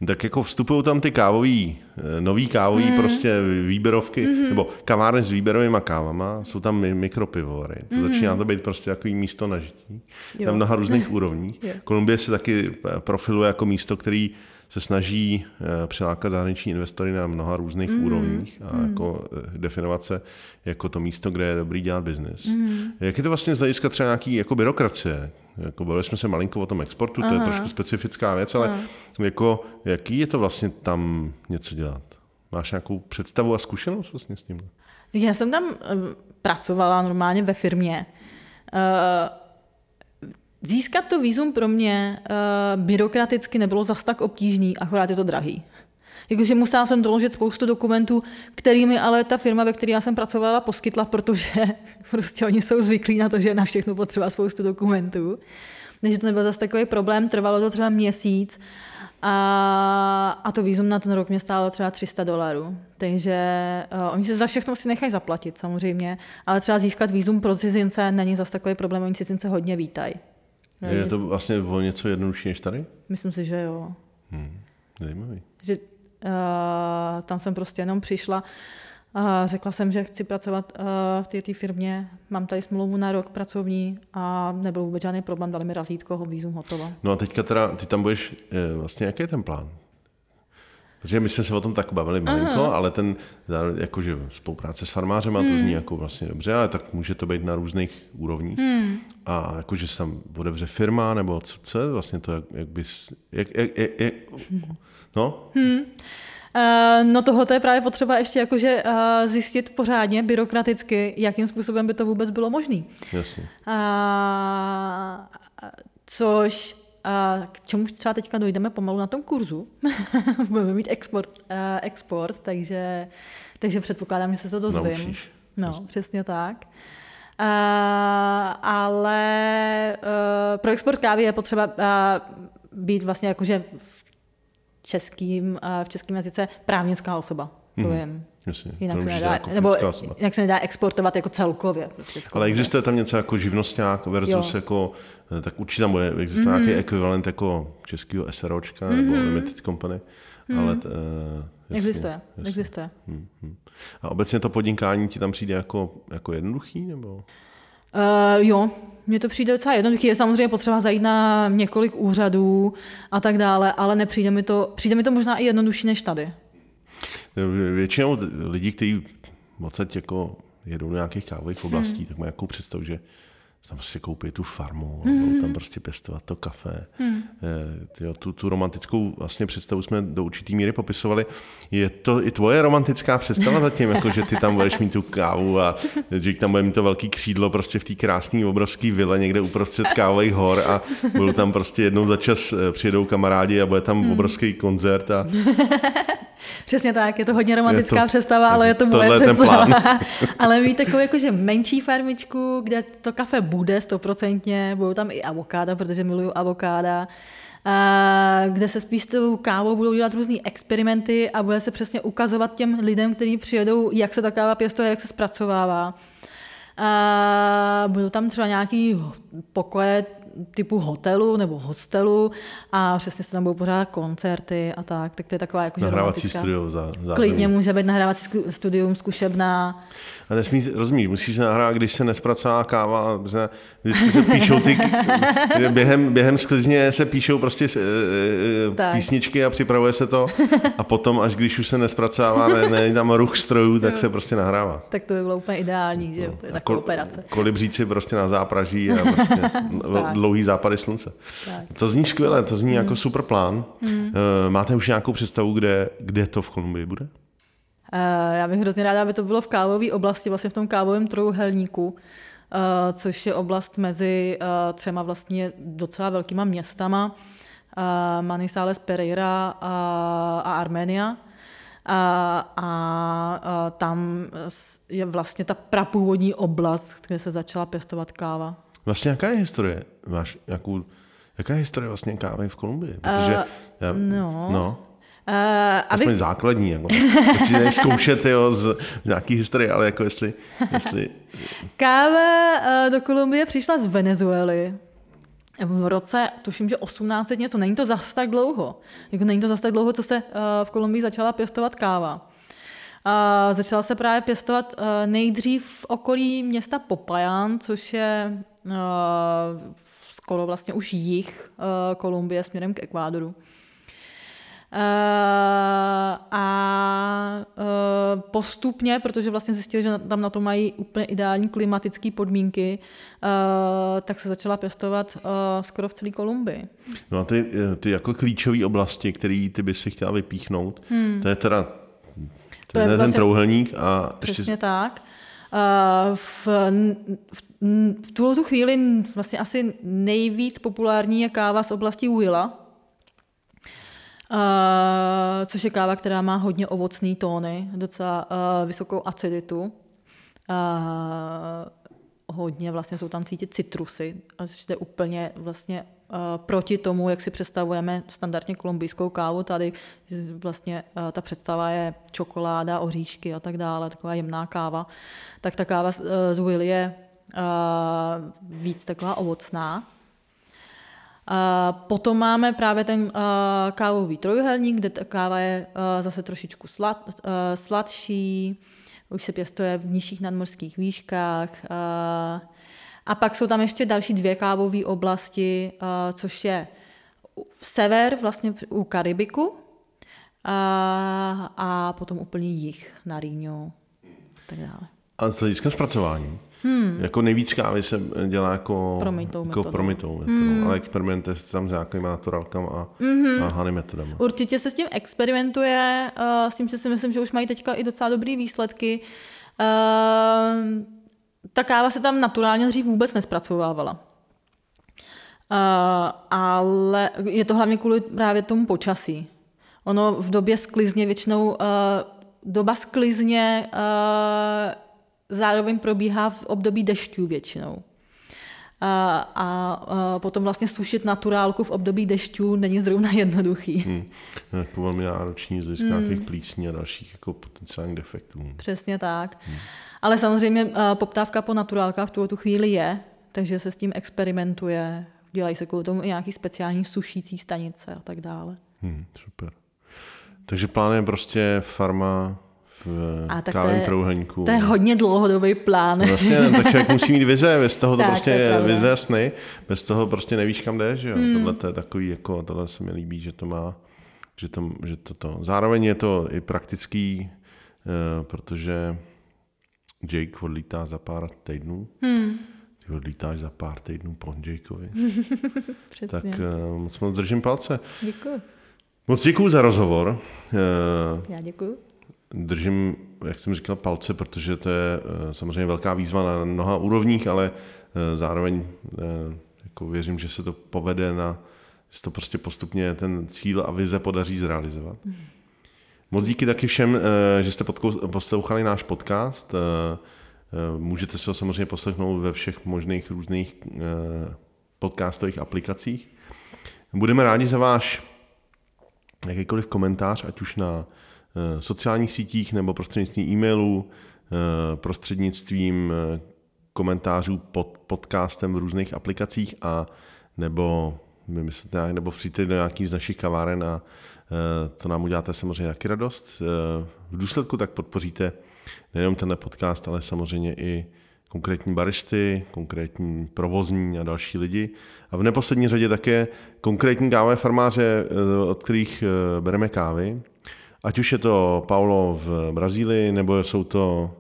Tak jako vstupují tam ty kávový, eh, nový kávový Hmm. prostě výběrovky, nebo kavárny s výběrovými kávama, jsou tam mi- mikropivovary. To začíná to být prostě takový místo na žití. Hmm. Jo. Na mnoha různých úrovních. Kolumbie se taky eh, profiluje jako místo, který se snaží eh, přilákat zahraniční investory na mnoha různých Hmm. úrovních a jako eh, definovat se jako to místo, kde je dobrý dělat biznis. Hmm. Jak je to vlastně z hlediska třeba nějaký jako byrokracie? Jako bavili jsme se malinko o tom exportu, to je trošku specifická věc, ale jako, jaký je to vlastně tam něco dělat? Máš nějakou představu a zkušenost vlastně s tím? Já jsem tam eh, pracovala normálně ve firmě. Získat to výzum pro mě eh, byrokraticky nebylo zas tak obtížný, akorát je to drahý. Jakože musela jsem doložit spoustu dokumentů, kterými ale ta firma, ve které já jsem pracovala, poskytla, protože prostě oni jsou zvyklí na to, že na všechno potřeba spoustu dokumentů. Takže to nebyl zase takový problém, trvalo to třeba měsíc a, a to výzum na ten rok mě stálo třeba 300 dolarů. Takže uh, oni se za všechno si nechají zaplatit samozřejmě, ale třeba získat výzum pro cizince není zase takový problém, oni cizince hodně vítají. Je to vlastně o něco jednodušší než tady? Myslím si, že jo. Hmm, zajímavý. Že uh, tam jsem prostě jenom přišla a řekla jsem, že chci pracovat uh, v této firmě, mám tady smlouvu na rok pracovní a nebyl vůbec žádný problém, dali mi razítko, vízum hotovo. No a teďka teda, ty tam budeš, eh, vlastně jaký je ten plán? Protože my jsme se o tom tak bavili malinko, ale ten, jakože spolupráce s farmářem, to zní jako vlastně dobře, ale tak může to být na různých úrovních. Hmm. A jakože se tam otevře firma, nebo co, co je vlastně to, jak, jak bys, jak, jak, jak, jak no? Hmm. Uh, no tohle je právě potřeba ještě jakože uh, zjistit pořádně, byrokraticky, jakým způsobem by to vůbec bylo možné. Jasně. Uh, což uh, k čemu třeba teďka dojdeme pomalu na tom kurzu. Budeme mít export, uh, export takže, takže předpokládám, že se to dozvím. Naučíš. No, Jasně. přesně tak. Uh, ale uh, pro export kávy je potřeba uh, být vlastně jakože v českým, uh, v českém jazyce právnická osoba. To Mhm. vím. Jasně. Jinak se, nedá, jako nebo osoba. jak se nedá exportovat jako celkově. Prostě Ale existuje tam něco jako živnostňák versus Jo. jako, tak určitě tam bude, existuje mm. nějaký ekvivalent jako českého SROčka mm. nebo Limited Company, mm. ale t, uh, jasně, Existuje, jasně. existuje. Hmm, hmm. A obecně to podnikání ti tam přijde jako, jako jednoduchý, nebo? Uh, jo, mně to přijde docela jednoduché. Je samozřejmě potřeba zajít na několik úřadů a tak dále, ale nepřijde mi to, přijde mi to možná i jednodušší než tady. Většinou lidí, kteří moc jako jedou do nějakých kávových oblastí, hmm. tak mají nějakou představu, že tam prostě koupí tu farmu, hmm. budou tam prostě pěstovat to kafe. Hmm. Tyjo, tu, tu romantickou vlastně představu jsme do určitý míry popisovali. Je to i tvoje romantická představa zatím, jako že ty tam budeš mít tu kávu a že tam bude mít to velký křídlo prostě v té krásné obrovské vile někde uprostřed kávových hor a budou tam prostě jednou za čas eh, přijedou kamarádi a bude tam hmm. obrovský koncert a Přesně tak, je to hodně romantická Je to- představa, ale je to moje představa. ale mít takovou jakože menší farmičku, kde to kafe bude stoprocentně, budou tam i avokáda, protože miluju avokáda, a kde se spíš s tou kávou budou dělat různé experimenty a bude se přesně ukazovat těm lidem, kteří přijedou, jak se ta káva pěstuje, jak se zpracovává. A budou tam třeba nějaký pokoje typu hotelu nebo hostelu a přesně se tam budou pořádat koncerty a tak, tak to je taková jakože nahrávací studio za, za Klidně může být nahrávací studium, zkušebna. A nesmí, rozumíš, musí se nahrát, když se nespracová káva, vždycky se píšou ty, během, během sklizně se píšou prostě e, Tak. písničky a připravuje se to a potom, až když už se nespracovává, ne, ne tam ruch strojů, tak se prostě nahrává. Tak to by bylo úplně ideální, že jo? To je A taková kol- operace. Kolibříci prostě na zápraží a prostě dlouhý západy slunce. Tak. To zní skvěle, to zní jako super plán. Eh, Máte už nějakou představu, kde, kde to v Kolumbii bude? Eh, Já bych hrozně ráda, aby to bylo v kávové oblasti, vlastně v tom kávovém trojuhelníku, eh, což je oblast mezi třema vlastně docela velkýma městama, Manizales, Pereira a, a Arménia. A, a, a tam je vlastně ta prapůvodní oblast, kde se začala pěstovat káva. Vlastně jaká je historie? Máš nějakou, jaká je historie vlastně kávy v Kolumbii? Protože, já, no. no Uh, aspoň abych, základní, jako, chci tady zkoušet jo, z, z nějaký historie, ale jako jestli, jestli Káva eh, do Kolumbie přišla z Venezuely. V roce, tuším, že 1800 něco, není to zas tak dlouho. Jako není to zas tak dlouho, co se eh, v Kolumbii začala pěstovat káva. A začala se právě pěstovat eh, nejdřív v okolí města Popayan, což je eh, skoro vlastně už jich eh, Kolumbie směrem k Ekvádoru. Eh, a eh, postupně, protože vlastně zjistili, že tam na to mají úplně ideální klimatické podmínky, eh, tak se začala pěstovat eh, skoro v celé Kolumbii. No a ty, ty jako klíčové oblasti, které ty by si chtěla vypíchnout, hmm. to je teda to je je ten vlastně- trouhelník a Přesně ještě, tak. Eh, V, v, v tuhle tu chvíli vlastně asi nejvíc populární je káva z oblasti Huila, Uh, což je káva, která má hodně ovocné tóny, docela uh, vysokou aciditu. Hodně vlastně jsou tam cítit citrusy, což je úplně vlastně proti tomu, jak si představujeme standardně kolumbijskou kávu. Tady vlastně uh, ta představa je čokoláda, oříšky a tak dále, taková jemná káva. Tak ta káva z, z Will je víc taková ovocná. Potom máme právě ten kávový trojuhelník, kde ta káva je zase trošičku slad, sladší, už se pěstuje v nižších nadmořských výškách. A pak jsou tam ještě další dvě kávové oblasti, uh, což je sever, vlastně u Karibiku, uh, a potom úplně jich na Rýňu a tak dále. a z hlediska zpracování. Hmm. Jako nejvíc kávy se dělá jako Promitou jako metodou. promitou metodou, hmm. ale experimentuje se tam s nějakými naturálkami a, mm-hmm. a honey metodama. Určitě se s tím experimentuje, uh, s tím, že si myslím, že už mají teďka i docela dobrý výsledky. Uh, ta káva se tam naturálně dřív vůbec nespracovávala. Uh, ale je to hlavně kvůli právě tomu počasí. Ono v době sklizně většinou, uh, doba sklizně uh, zároveň probíhá v období dešťů většinou. A, a, a potom vlastně sušit naturálku v období dešťů není zrovna jednoduchý. Hmm. Jako velmi náročný z hlediska hmm. nějakých plísní a dalších jako potenciálních defektů. Přesně tak. Ale samozřejmě a, poptávka po naturálkách v tu chvíli je, takže se s tím experimentuje, dělají se kvůli tomu i nějaký speciální sušící stanice a tak dále. Hmm, super. Takže plán je prostě farma v A tak to kávovém je-. To je hodně dlouhodobý plán. Vlastně, tak člověk musí mít vize, bez toho to Tak, prostě to je vize sny, bez toho prostě nevíš, kam jdeš, že jo. Hmm. Tohle to je takový, jako, tohle se mi líbí, že to má, že to, že to, to. Zároveň je to i praktický, eh, protože Jake odlítá za pár týdnů. Hmm. Ty odlítáš za pár týdnů po Jakeovi. Přesně. tak eh, moc moc držím palce. Děkuji. Moc děkuji za rozhovor. Eh, Já děkuji. držím, jak jsem říkal, palce, protože to je eh, samozřejmě velká výzva na mnoha úrovních, ale zároveň jako věřím, že se to povede na, že se to prostě postupně ten cíl a vize podaří zrealizovat. Moc díky taky všem, eh, že jste poslouchali náš podcast. Eh, eh, Můžete se ho samozřejmě poslechnout ve všech možných různých podcastových aplikacích. Budeme rádi za váš jakýkoliv komentář, ať už na sociálních sítích nebo prostřednictvím e-mailů, prostřednictvím komentářů pod podcastem v různých aplikacích a nebo vymyslete nějak, nebo přijďte do nějaký z našich kaváren a to nám uděláte samozřejmě taky radost. Eh, V důsledku tak podpoříte nejenom tenhle podcast, ale samozřejmě i konkrétní baristy, konkrétní provozní a další lidi. A v neposlední řadě také konkrétní kávové farmáře, eh, od kterých eh, bereme kávy. Ať už je to Paulo v Brazílii, nebo jsou to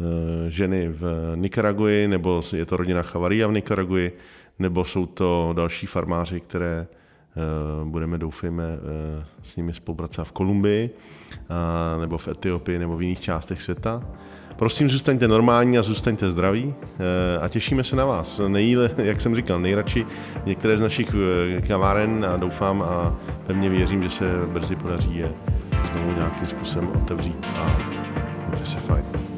eh, ženy v Nikaraguji, nebo je to rodina Chavaria v Nikaraguji, nebo jsou to další farmáři, které budeme, doufejme, s nimi spolupracovat v Kolumbii, nebo v Etiopii, nebo v jiných částech světa. Prosím, zůstaňte normální a zůstaňte zdraví a těšíme se na vás. Nejíle, jak jsem říkal, nejradši některé z našich kaváren a doufám a pevně věřím, že se brzy podaří je znovu nějakým způsobem otevřít a může se fajn.